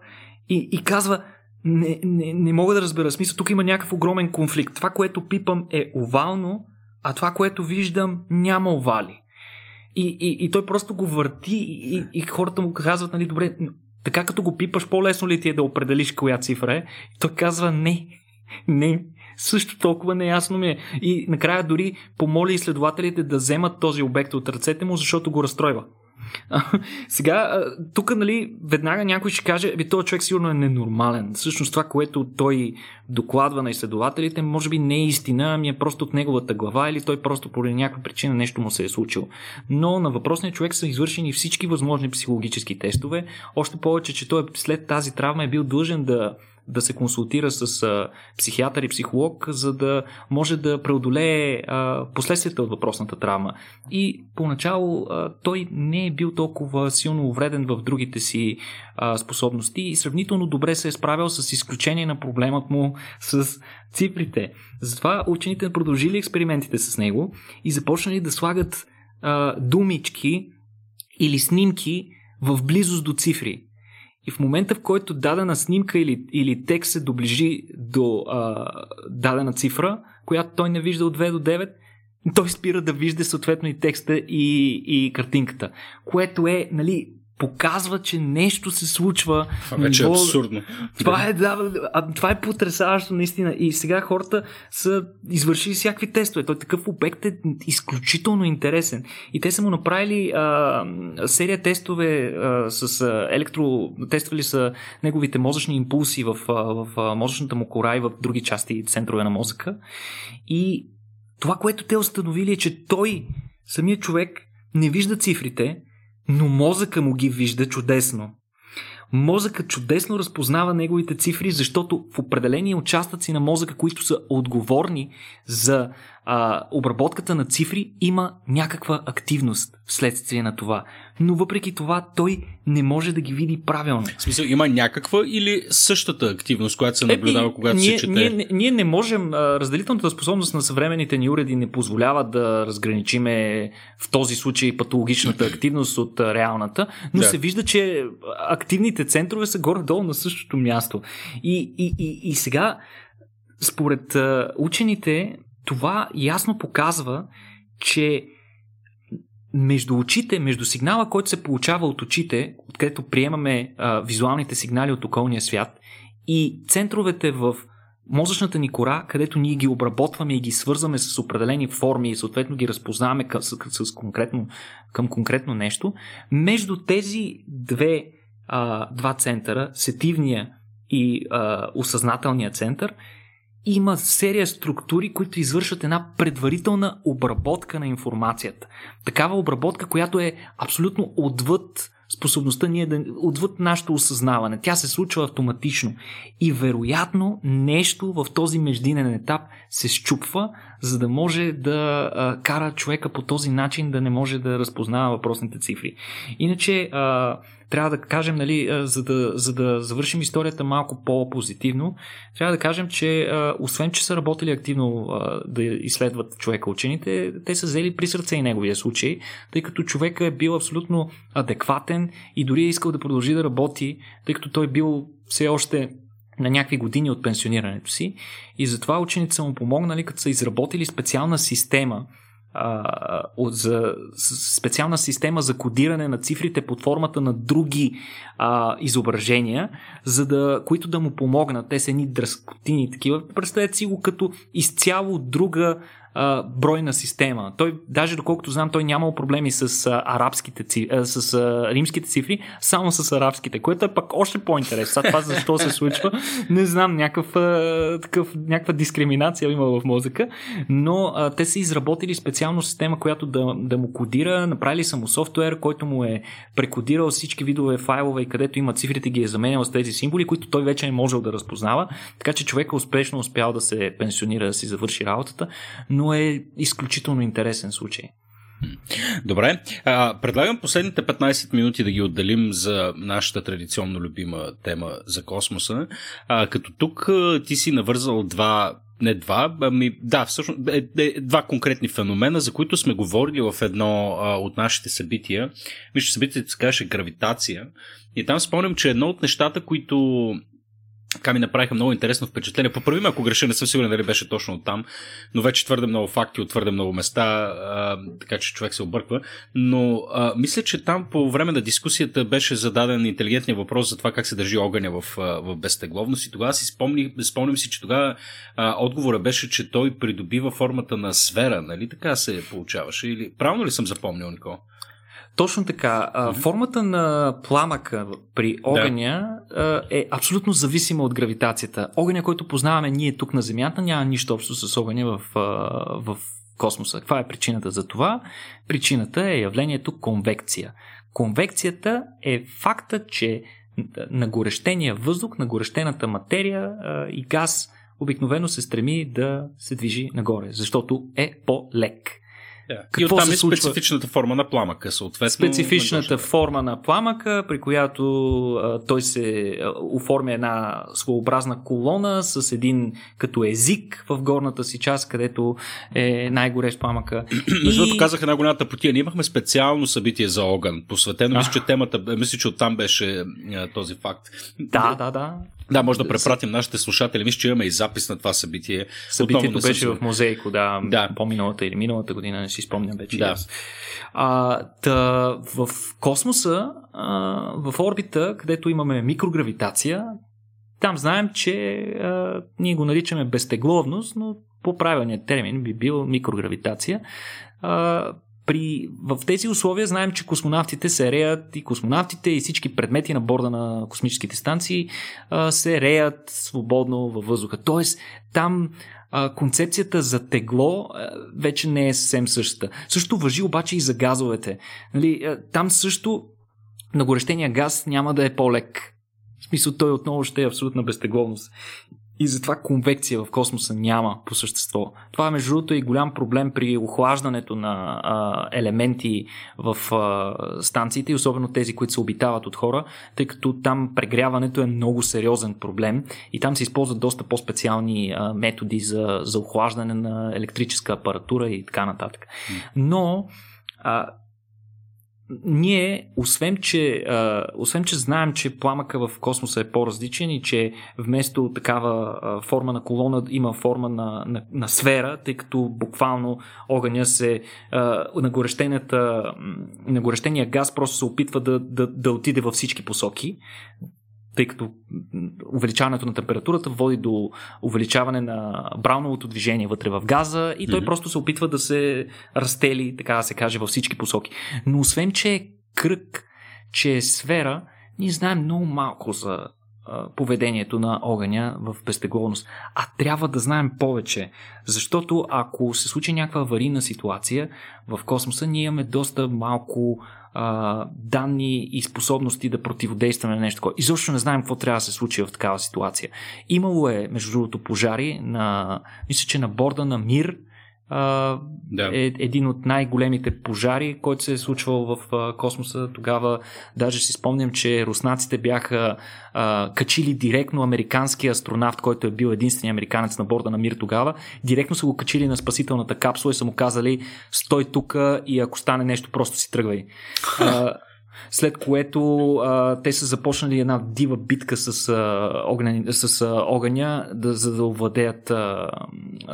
и, и казва, не, не, не мога да разбера смисъл, тук има някакъв огромен конфликт. Това, което пипам е овално, а това, което виждам, няма овали. И, и, и той просто го върти и, и хората му казват, нали, добре, така като го пипаш, по-лесно ли ти е да определиш коя цифра е? И той казва не, не, също толкова неясно ми е. И накрая дори помоли изследователите да вземат този обект от ръцете му, защото го разстройва. Сега, тук, нали, веднага някой ще каже, би този човек сигурно е ненормален. Всъщност това, което той докладва на изследователите, може би не е истина, ами е просто от неговата глава или той просто поради някаква причина нещо му се е случило. Но на въпросния човек са извършени всички възможни психологически тестове, още повече, че той след тази травма е бил длъжен да да се консултира с а, психиатър и психолог, за да може да преодолее а, последствията от въпросната травма. И поначало а, той не е бил толкова силно увреден в другите си а, способности и сравнително добре се е справил с изключение на проблемът му с цифрите. Затова учените продължили експериментите с него и започнали да слагат а, думички или снимки в близост до цифри. И в момента, в който дадена снимка или, или текст се доближи до а, дадена цифра, която той не вижда от 2 до 9, той спира да вижда съответно и текста и, и картинката. Което е, нали, показва, че нещо се случва. Това вече ниво... е абсурдно. Това е, да, това е потрясаващо наистина. И сега хората са извършили всякакви тестове. Той такъв обект е изключително интересен. И те са му направили а, серия тестове а, с а, електро... Тествали са неговите мозъчни импулси в, а, в а, мозъчната му кора и в други части центрове на мозъка. И това, което те установили е, че той, самият човек, не вижда цифрите, но мозъка му ги вижда чудесно. Мозъкът чудесно разпознава неговите цифри, защото в определени участъци на мозъка, които са отговорни за а, обработката на цифри, има някаква активност вследствие на това. Но въпреки това той не може да ги види правилно. В смисъл, има някаква или същата активност, която се наблюдава, е, когато ние, се чете? Ние, ние не можем, разделителната способност на съвременните ни уреди не позволява да разграничиме в този случай патологичната активност от реалната, но да. се вижда, че активните центрове са горе-долу на същото място. И, и, и, и сега, според учените, това ясно показва, че между очите, между сигнала, който се получава от очите, откъдето приемаме а, визуалните сигнали от околния свят, и центровете в мозъчната ни кора, където ние ги обработваме и ги свързваме с определени форми и съответно ги разпознаваме към, с, с конкретно, към конкретно нещо, между тези две, а, два центъра, сетивния и а, осъзнателния център, има серия структури, които извършват една предварителна обработка на информацията. Такава обработка, която е абсолютно отвъд способността ние да отвъд нашето осъзнаване. Тя се случва автоматично. И вероятно нещо в този междинен етап се щупва, за да може да а, кара човека по този начин да не може да разпознава въпросните цифри. Иначе а, трябва да кажем, нали, за, да, за да завършим историята малко по-позитивно, трябва да кажем, че освен, че са работили активно да изследват човека учените, те са взели при сърце и неговия случай, тъй като човека е бил абсолютно адекватен и дори е искал да продължи да работи, тъй като той е бил все още на някакви години от пенсионирането си. И затова учените са му помогнали, като са изработили специална система, а, за специална система за кодиране на цифрите под формата на други а, изображения, за да, които да му помогнат. Те са едни дръскотини такива. Представете си го като изцяло друга а, бройна система. Той, даже доколкото знам, той нямал проблеми с а, арабските а, с а, римските цифри, само с арабските, което е пък още по-интересно. Това защо се случва, не знам, някакъв, а, такъв, някаква дискриминация има в мозъка, но а, те са изработили специално система, която да, да му кодира, направили са му софтуер, който му е прекодирал всички видове файлове и където има цифрите ги е заменял с тези символи, които той вече не можел да разпознава, така че човека успешно успял да се пенсионира, да си завърши работата, но е изключително интересен случай. Добре. А, предлагам последните 15 минути да ги отделим за нашата традиционно любима тема за космоса. А, като тук ти си навързал два не два, ами да, всъщност е, е, два конкретни феномена, за които сме говорили в едно а, от нашите събития. Вижте, събитието се казваше гравитация. И там спомням, че едно от нещата, които така ми направиха много интересно впечатление. Поправим, ако греша, не съм сигурен дали беше точно от там, но вече твърде много факти от твърде много места, а, така че човек се обърква. Но а, мисля, че там по време на дискусията беше зададен интелигентния въпрос за това как се държи огъня в, в безтегловност и тогава си спомни, спомням си, че тогава а, отговора беше, че той придобива формата на сфера, нали така се получаваше? Или правилно ли съм запомнил, Нико? Точно така. Mm-hmm. Формата на пламъка при огъня да. е абсолютно зависима от гравитацията. Огъня, който познаваме ние тук на Земята, няма нищо общо с огъня в, в космоса. Каква е причината за това? Причината е явлението конвекция. Конвекцията е факта, че на горещения въздух, на горещената материя и газ обикновено се стреми да се движи нагоре, защото е по-лек. Yeah. Какво и оттам е специфичната форма на пламъка, съответно. Специфичната форма на пламъка, при която а, той се а, оформя една своеобразна колона с един като език в горната си част, където е най-горещ пламъка. Между и... казах една голямата потия. Ние имахме специално събитие за огън, посветено. Мисля, че темата, мисля, че оттам беше а, този факт. Да, да, да. Да, може да препратим нашите слушатели. Мисля, че имаме и запис на това събитие. Събитието беше в музейко, да, да. по-миналата или миналата година, не си спомням вече. Да. А, та, в космоса, а, в орбита, където имаме микрогравитация, там знаем, че а, ние го наричаме безтегловност, но по-правилният термин би бил микрогравитация. А, при, в тези условия знаем, че космонавтите се реят и космонавтите и всички предмети на борда на космическите станции а, се реят свободно във въздуха. Тоест, там а, концепцията за тегло а, вече не е съвсем същата. Също въжи обаче и за газовете. Нали, а, там също на горещения газ няма да е по-лек. В смисъл, той отново ще е абсолютна безтегловност. И затова конвекция в космоса няма по същество. Това е между другото и голям проблем при охлаждането на а, елементи в а, станциите, особено тези, които се обитават от хора, тъй като там прегряването е много сериозен проблем и там се използват доста по-специални а, методи за, за охлаждане на електрическа апаратура и така нататък. Но а, ние, освен че, а, освен че знаем, че пламъка в космоса е по-различен и че вместо такава а, форма на колона има форма на, на, на сфера, тъй като буквално огъня се а, на, на горещения газ просто се опитва да, да, да отиде във всички посоки тъй като увеличаването на температурата води до увеличаване на брауновото движение вътре в газа и той mm-hmm. просто се опитва да се разтели, така да се каже, във всички посоки. Но освен, че е кръг, че е сфера, ние знаем много малко за поведението на огъня в безтегловност. А трябва да знаем повече, защото ако се случи някаква аварийна ситуация в космоса, ние имаме доста малко а, данни и способности да противодействаме на нещо такова. Изобщо не знаем какво трябва да се случи в такава ситуация. Имало е, между другото, пожари на, мисля, че на борда на Мир, Да. е един от най-големите пожари, който се е случвал в космоса. Тогава даже си спомням, че руснаците бяха uh, качили директно американския астронавт, който е бил единствения американец на борда на Мир тогава. Директно са го качили на спасителната капсула и са му казали стой тук и ако стане нещо, просто си тръгвай. След което а, те са започнали една дива битка с, а, огън, с а, огъня, да, за да овладеят а,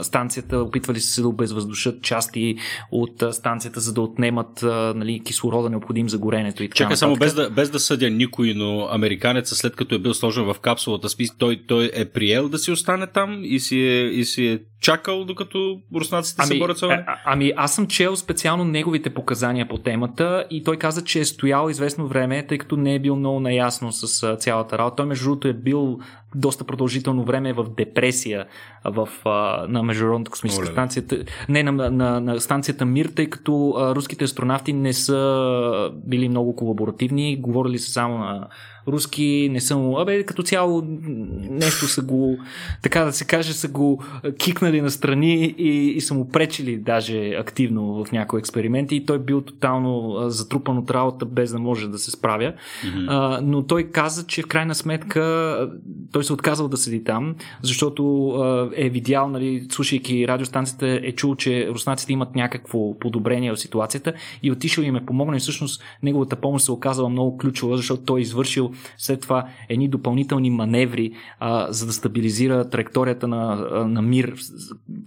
станцията. Опитвали се да обезвъздушат части от а, станцията, за да отнемат а, нали, кислорода необходим за горенето и така Чакай само без да, без да съдя никой, но американецът след като е бил сложен в капсулата, той, той е приел да си остане там и си е, и си е чакал докато руснаците ами, се борят с огън? А, ами аз съм чел специално неговите показания по темата и той каза, че е стоял известно време, тъй като не е бил много наясно с цялата работа. Той между другото е бил доста продължително време в депресия в, а, на Международната космическа Оле. станция. Не, на, на, на станцията Мир, тъй като а, руските астронавти не са били много колаборативни, говорили са само на руски, не съм... Абе, като цяло нещо са го, така да се каже, са го кикнали на страни и, и са му пречили даже активно в някои експерименти и той бил тотално затрупан от работа без да може да се справя. Mm-hmm. А, но той каза, че в крайна сметка той се отказал да седи там, защото е видял, нали, слушайки радиостанцията, е чул, че руснаците имат някакво подобрение в ситуацията и отишъл им е помогнал и всъщност неговата помощ се оказала много ключова, защото той е извършил след това едни допълнителни маневри, а, за да стабилизира траекторията на, на мир,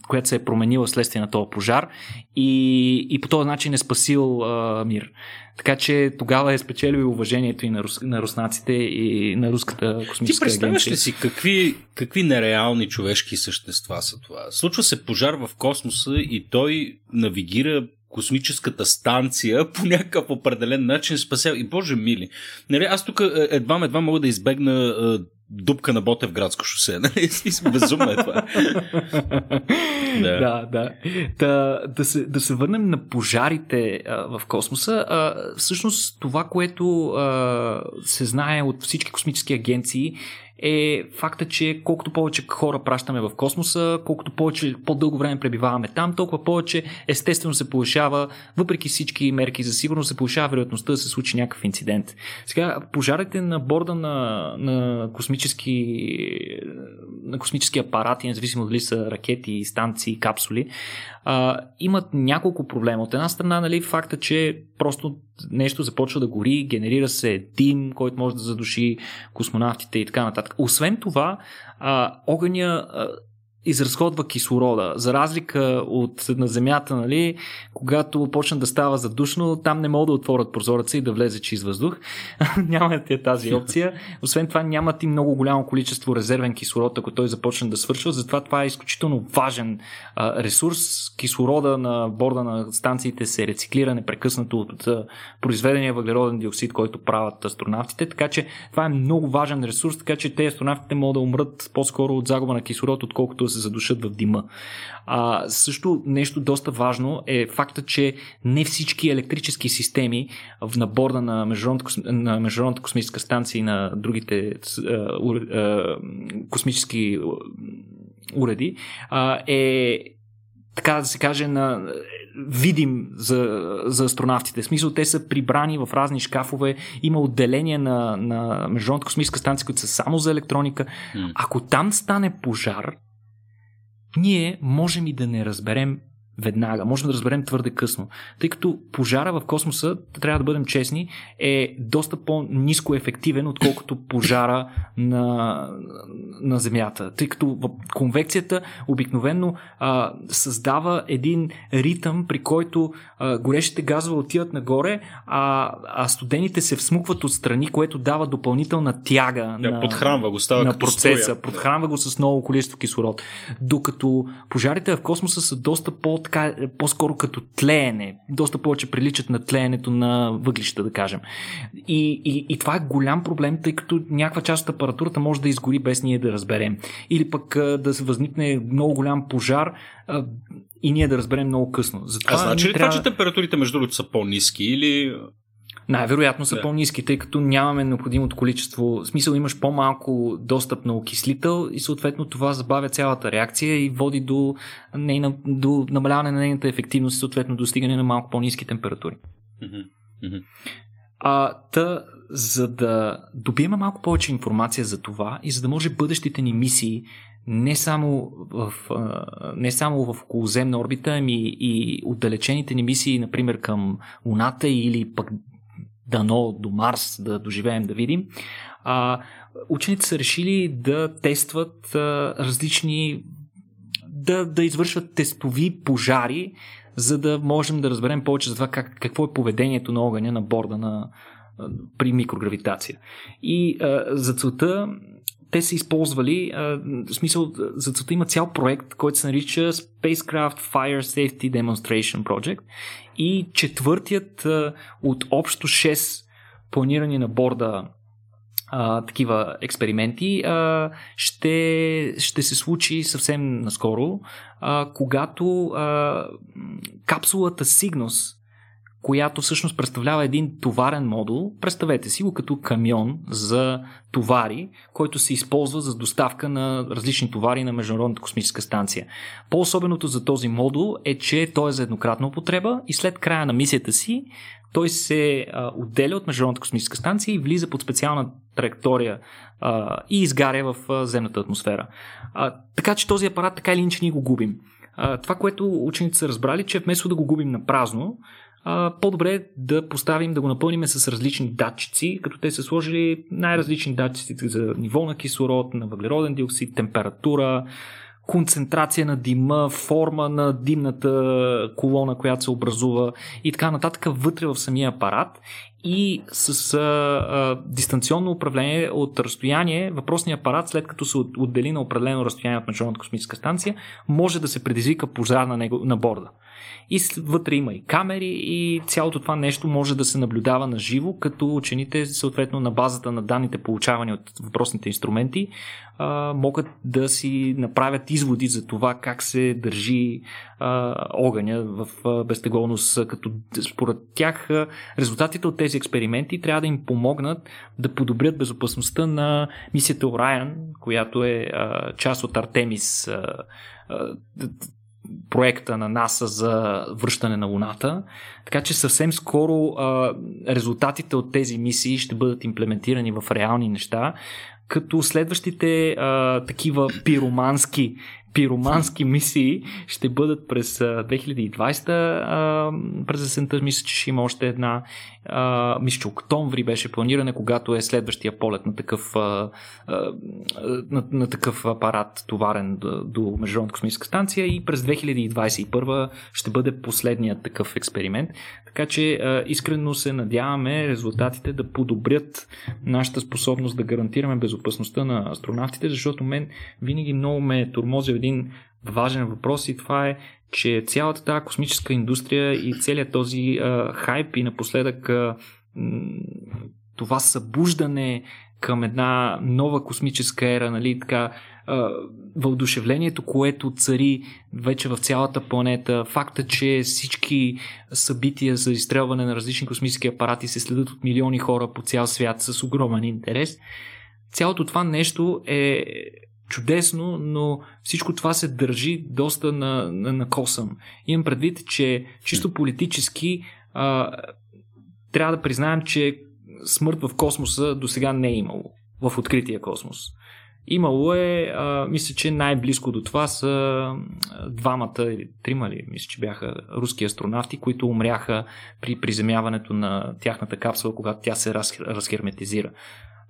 която се е променила следствие на този пожар и, и по този начин е спасил а, мир. Така че тогава е спечелил уважението и на, рус, на руснаците и на руската космическа Ти представяш агенция. ли си какви, какви нереални човешки същества са това? Случва се пожар в космоса и той навигира космическата станция по някакъв определен начин спасява. И боже мили. Нали, аз тук едва едва мога да избегна е, дупка на Ботев градско шосе. Нали? Безумно е това. да, да. да. Да, да, се, да се върнем на пожарите а, в космоса. А, всъщност това, което а, се знае от всички космически агенции е факта, че колкото повече хора пращаме в космоса, колкото повече по-дълго време пребиваваме там, толкова повече естествено се повишава, въпреки всички мерки за сигурност, се повишава вероятността да се случи някакъв инцидент. Сега, пожарите на борда на, на, космически, на космически апарати, независимо дали са ракети, станции, капсули, а, имат няколко проблема. От една страна, нали, факта, че просто нещо започва да гори, генерира се дим, който може да задуши космонавтите и така нататък. Освен това, огъня изразходва кислорода. За разлика от на Земята, нали, когато почна да става задушно, там не могат да отворят прозореца и да влезе чист въздух. Нямате тази опция. Освен това, нямат и много голямо количество резервен кислород, ако той започне да свършва. Затова това е изключително важен а, ресурс. Кислорода на борда на станциите се рециклира непрекъснато от а, произведения въглероден диоксид, който правят астронавтите. Така че това е много важен ресурс, така че те астронавтите могат да умрат по-скоро от загуба на кислород, отколкото да се задушат в дима. А, също нещо доста важно е факта, че не всички електрически системи на борда на Международната, на Международната космическа станция и на другите а, а, космически уреди а, е така да се каже, на видим за, за астронавтите. В смисъл, те са прибрани в разни шкафове, има отделение на, на Международната космическа станция, които са само за електроника. Mm. Ако там стане пожар, ние можем и да не разберем веднага. Можем да разберем твърде късно. Тъй като пожара в космоса, трябва да бъдем честни, е доста по-низко ефективен, отколкото пожара на, на Земята. Тъй като конвекцията обикновено а, създава един ритъм, при който а, горещите газове отиват нагоре, а, а студените се всмукват отстрани, което дава допълнителна тяга да, на, подхранва го, става на процеса. Подхранва го с много количество кислород. Докато пожарите в космоса са доста по така, по-скоро като тлеене. Доста повече приличат на тлеенето на въглища, да кажем. И, и, и това е голям проблем, тъй като някаква част от апаратурата може да изгори без ние да разберем. Или пък да се възникне много голям пожар и ние да разберем много късно. Затова а значи ли трябва... това, че температурите между другото са по-низки или най-вероятно са да. по-низки, тъй като нямаме необходимото количество. В смисъл имаш по-малко достъп на окислител и съответно това забавя цялата реакция и води до, нейна, до намаляване на нейната ефективност и съответно достигане на малко по-низки температури. А, та, за да добием малко повече информация за това и за да може бъдещите ни мисии не само в, не само в околоземна орбита, ами и отдалечените ни мисии, например към Луната или пък дано до Марс да доживеем да видим, а, учените са решили да тестват а, различни да, да извършват тестови пожари, за да можем да разберем повече за това как, какво е поведението на огъня на борда на, при микрогравитация. И а, за целта те са използвали, а, в смисъл, за целта има цял проект, който се нарича Spacecraft Fire Safety Demonstration Project и четвъртият а, от общо 6 планирани на борда а, такива експерименти а, ще, ще се случи съвсем наскоро, а, когато а, капсулата Cygnus, която всъщност представлява един товарен модул, представете си го като камион за товари, който се използва за доставка на различни товари на Международната космическа станция. По-особеното за този модул е, че той е за еднократна употреба и след края на мисията си той се а, отделя от Международната космическа станция и влиза под специална траектория а, и изгаря в а, земната атмосфера. А, така че този апарат така или иначе ние го губим. А, това, което учените са разбрали, че вместо да го губим на празно, по-добре е да поставим, да го напълним с различни датчици, като те са сложили най-различни датчици за ниво на кислород, на въглероден диоксид, температура, концентрация на дима, форма на димната колона, която се образува и така нататък вътре в самия апарат и с а, а, дистанционно управление от разстояние, въпросният апарат, след като се отдели на определено разстояние от Международната космическа станция, може да се предизвика пожар на, него, на борда. И вътре има и камери и цялото това нещо може да се наблюдава на живо, като учените съответно на базата на данните получавани от въпросните инструменти могат да си направят изводи за това как се държи огъня в а, като според тях резултатите от тези експерименти трябва да им помогнат да подобрят безопасността на мисията Орайан, която е част от Артемис проекта на НАСА за връщане на Луната. Така че съвсем скоро а, резултатите от тези мисии ще бъдат имплементирани в реални неща, като следващите а, такива пиромански пиромански мисии ще бъдат през 2020. През есента мисля, че ще има още една. Мисля, че октомври беше планиране, когато е следващия полет на такъв, на, на такъв апарат товарен до, до Международната космическа станция и през 2021 ще бъде последният такъв експеримент. Така че искрено се надяваме резултатите да подобрят нашата способност да гарантираме безопасността на астронавтите, защото мен винаги много ме тормози един важен въпрос и това е, че цялата тази космическа индустрия и целият този а, хайп и напоследък а, това събуждане към една нова космическа ера, нали, така, въодушевлението, което цари вече в цялата планета, факта, че всички събития за изстрелване на различни космически апарати се следят от милиони хора по цял свят с огромен интерес, цялото това нещо е чудесно, но всичко това се държи доста на, на, на косъм. Имам предвид, че чисто политически а, трябва да признаем, че смърт в космоса до сега не е имало. В открития космос. Имало е, а, мисля, че най-близко до това са двамата или трима ли, мисля, че бяха руски астронавти, които умряха при приземяването на тяхната капсула, когато тя се раз, разхерметизира.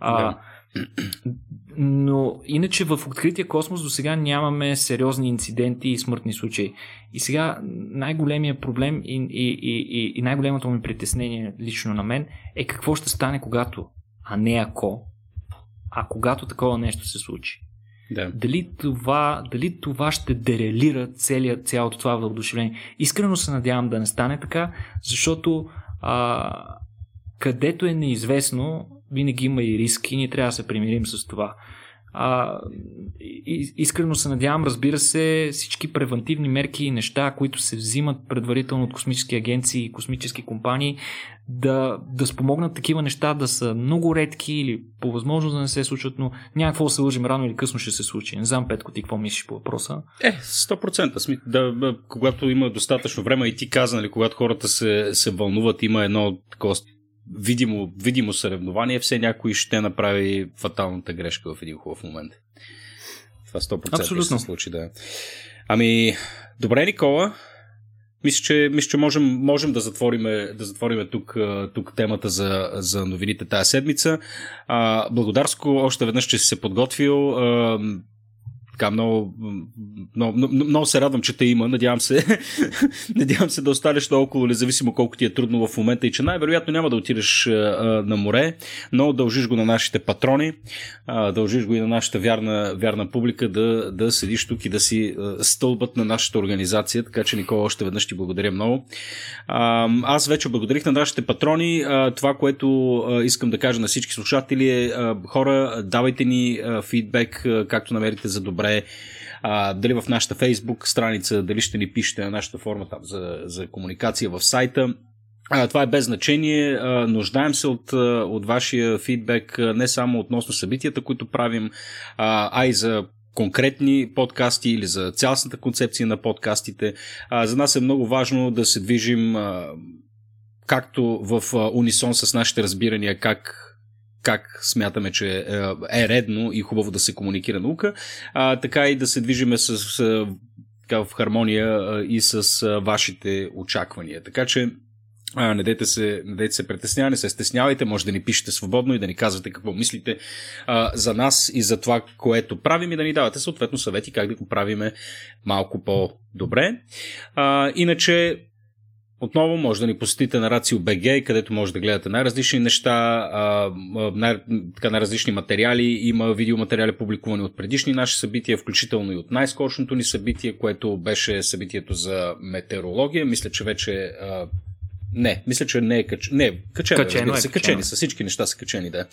А, да. Но иначе в открития космос до сега нямаме сериозни инциденти и смъртни случаи. И сега най-големия проблем и, и, и, и най-големото ми притеснение лично на мен е какво ще стане когато, а не ако, а когато такова нещо се случи. Да. Дали, това, дали това ще дерелира целият, цялото това въодушевление? Искрено се надявам да не стане така, защото а, където е неизвестно, винаги има и риски ние трябва да се примирим с това. А, искрено се надявам, разбира се, всички превентивни мерки и неща, които се взимат предварително от космически агенции и космически компании, да, да спомогнат такива неща да са много редки или по възможност да не се случват, но няма какво да се лъжим, рано или късно ще се случи. Не знам, Петко, ти какво мислиш по въпроса? Е, 100%. Сми, да, когато има достатъчно време и ти каза, нали, когато хората се, се вълнуват, има едно такова видимо, видимо съревнование, все някой ще направи фаталната грешка в един хубав момент. Това 100% Абсолютно. се случи, да. Ами, добре, Никола. мисля, че, мисля, че можем, можем да затворим, да затвориме тук, тук темата за, за новините тази седмица. А, благодарско още веднъж, че си се подготвил. А, така, много, много, много, много се радвам, че те има. Надявам се, надявам се да останеш толкова, независимо колко ти е трудно в момента и че най-вероятно няма да отидеш а, на море, но дължиш го на нашите патрони, а, дължиш го и на нашата вярна, вярна публика да, да седиш тук и да си а, стълбът на нашата организация, така че Никола още веднъж ти благодаря много. А, аз вече благодарих на нашите патрони. А, това, което а, искам да кажа на всички слушатели е а, хора, давайте ни а, фидбек, а, както намерите за добре добре. А, дали в нашата фейсбук страница, дали ще ни пишете на нашата форма там за, за комуникация в сайта. А, това е без значение. А, нуждаем се от, от вашия фидбек не само относно събитията, които правим, а, а и за конкретни подкасти или за цялостната концепция на подкастите. А, за нас е много важно да се движим а, както в унисон с нашите разбирания как как смятаме, че е, е редно и хубаво да се комуникира наука, а, така и да се движиме с, така, в хармония и с вашите очаквания. Така че а, не дайте се, не дайте се притеснява, не се стеснявайте, може да ни пишете свободно и да ни казвате какво мислите а, за нас и за това, което правим и да ни давате съответно съвети как да го правиме малко по-добре. А, иначе отново може да ни посетите на БГ, където може да гледате най-различни неща, най- така, най-различни материали. Има видеоматериали публикувани от предишни наши събития, включително и от най-скорошното ни събитие, което беше събитието за метеорология. Мисля, че вече не, мисля, че не е кач... не, качено, качено е, са качени, са всички неща са качени, да.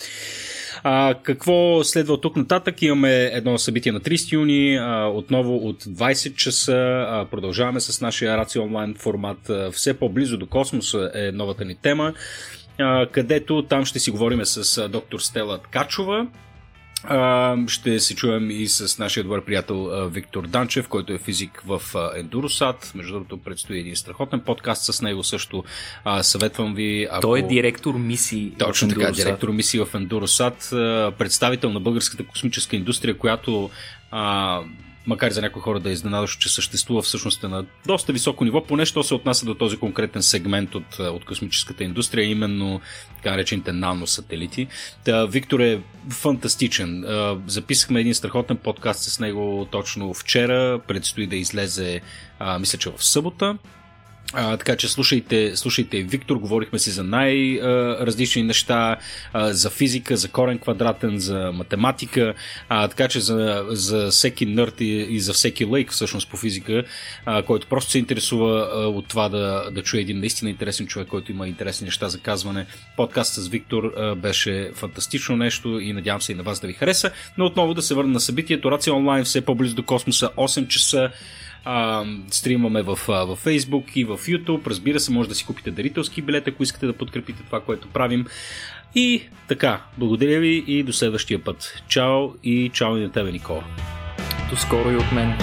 А, какво следва от тук нататък? Имаме едно събитие на 30 юни, а, отново от 20 часа. А, продължаваме с нашия Раци онлайн формат. А, все по-близо до космоса е новата ни тема, където там ще си говорим с доктор Стела Ткачова, ще се чуем и с нашия добър приятел Виктор Данчев, който е физик в Ендуросат. Между другото, предстои един страхотен подкаст с него също. Съветвам ви. Ако... Той е директор мисии. Точно така, директор мисии в Ендуросат, представител на българската космическа индустрия, която макар и за някои хора да е изненадващо, че съществува всъщност е на доста високо ниво, поне що се отнася до този конкретен сегмент от, от космическата индустрия, именно така наречените наносателити. Та, Виктор е фантастичен. Записахме един страхотен подкаст с него точно вчера, предстои да излезе, мисля, че в събота. А, така че слушайте, слушайте Виктор, говорихме си за най-различни неща, а, за физика, за корен квадратен, за математика, а, така че за, за всеки нърд и, и за всеки лейк всъщност по физика, а, който просто се интересува а, от това да, да чуе един наистина интересен човек, който има интересни неща за казване. Подкаст с Виктор а, беше фантастично нещо и надявам се и на вас да ви хареса, но отново да се върна на събитието. Рация онлайн все по-близо до космоса, 8 часа а, стримаме в, в Facebook и в YouTube. Разбира се, може да си купите дарителски билет, ако искате да подкрепите това, което правим. И така, благодаря ви и до следващия път. Чао и чао и на тебе, Никола. До скоро и от мен.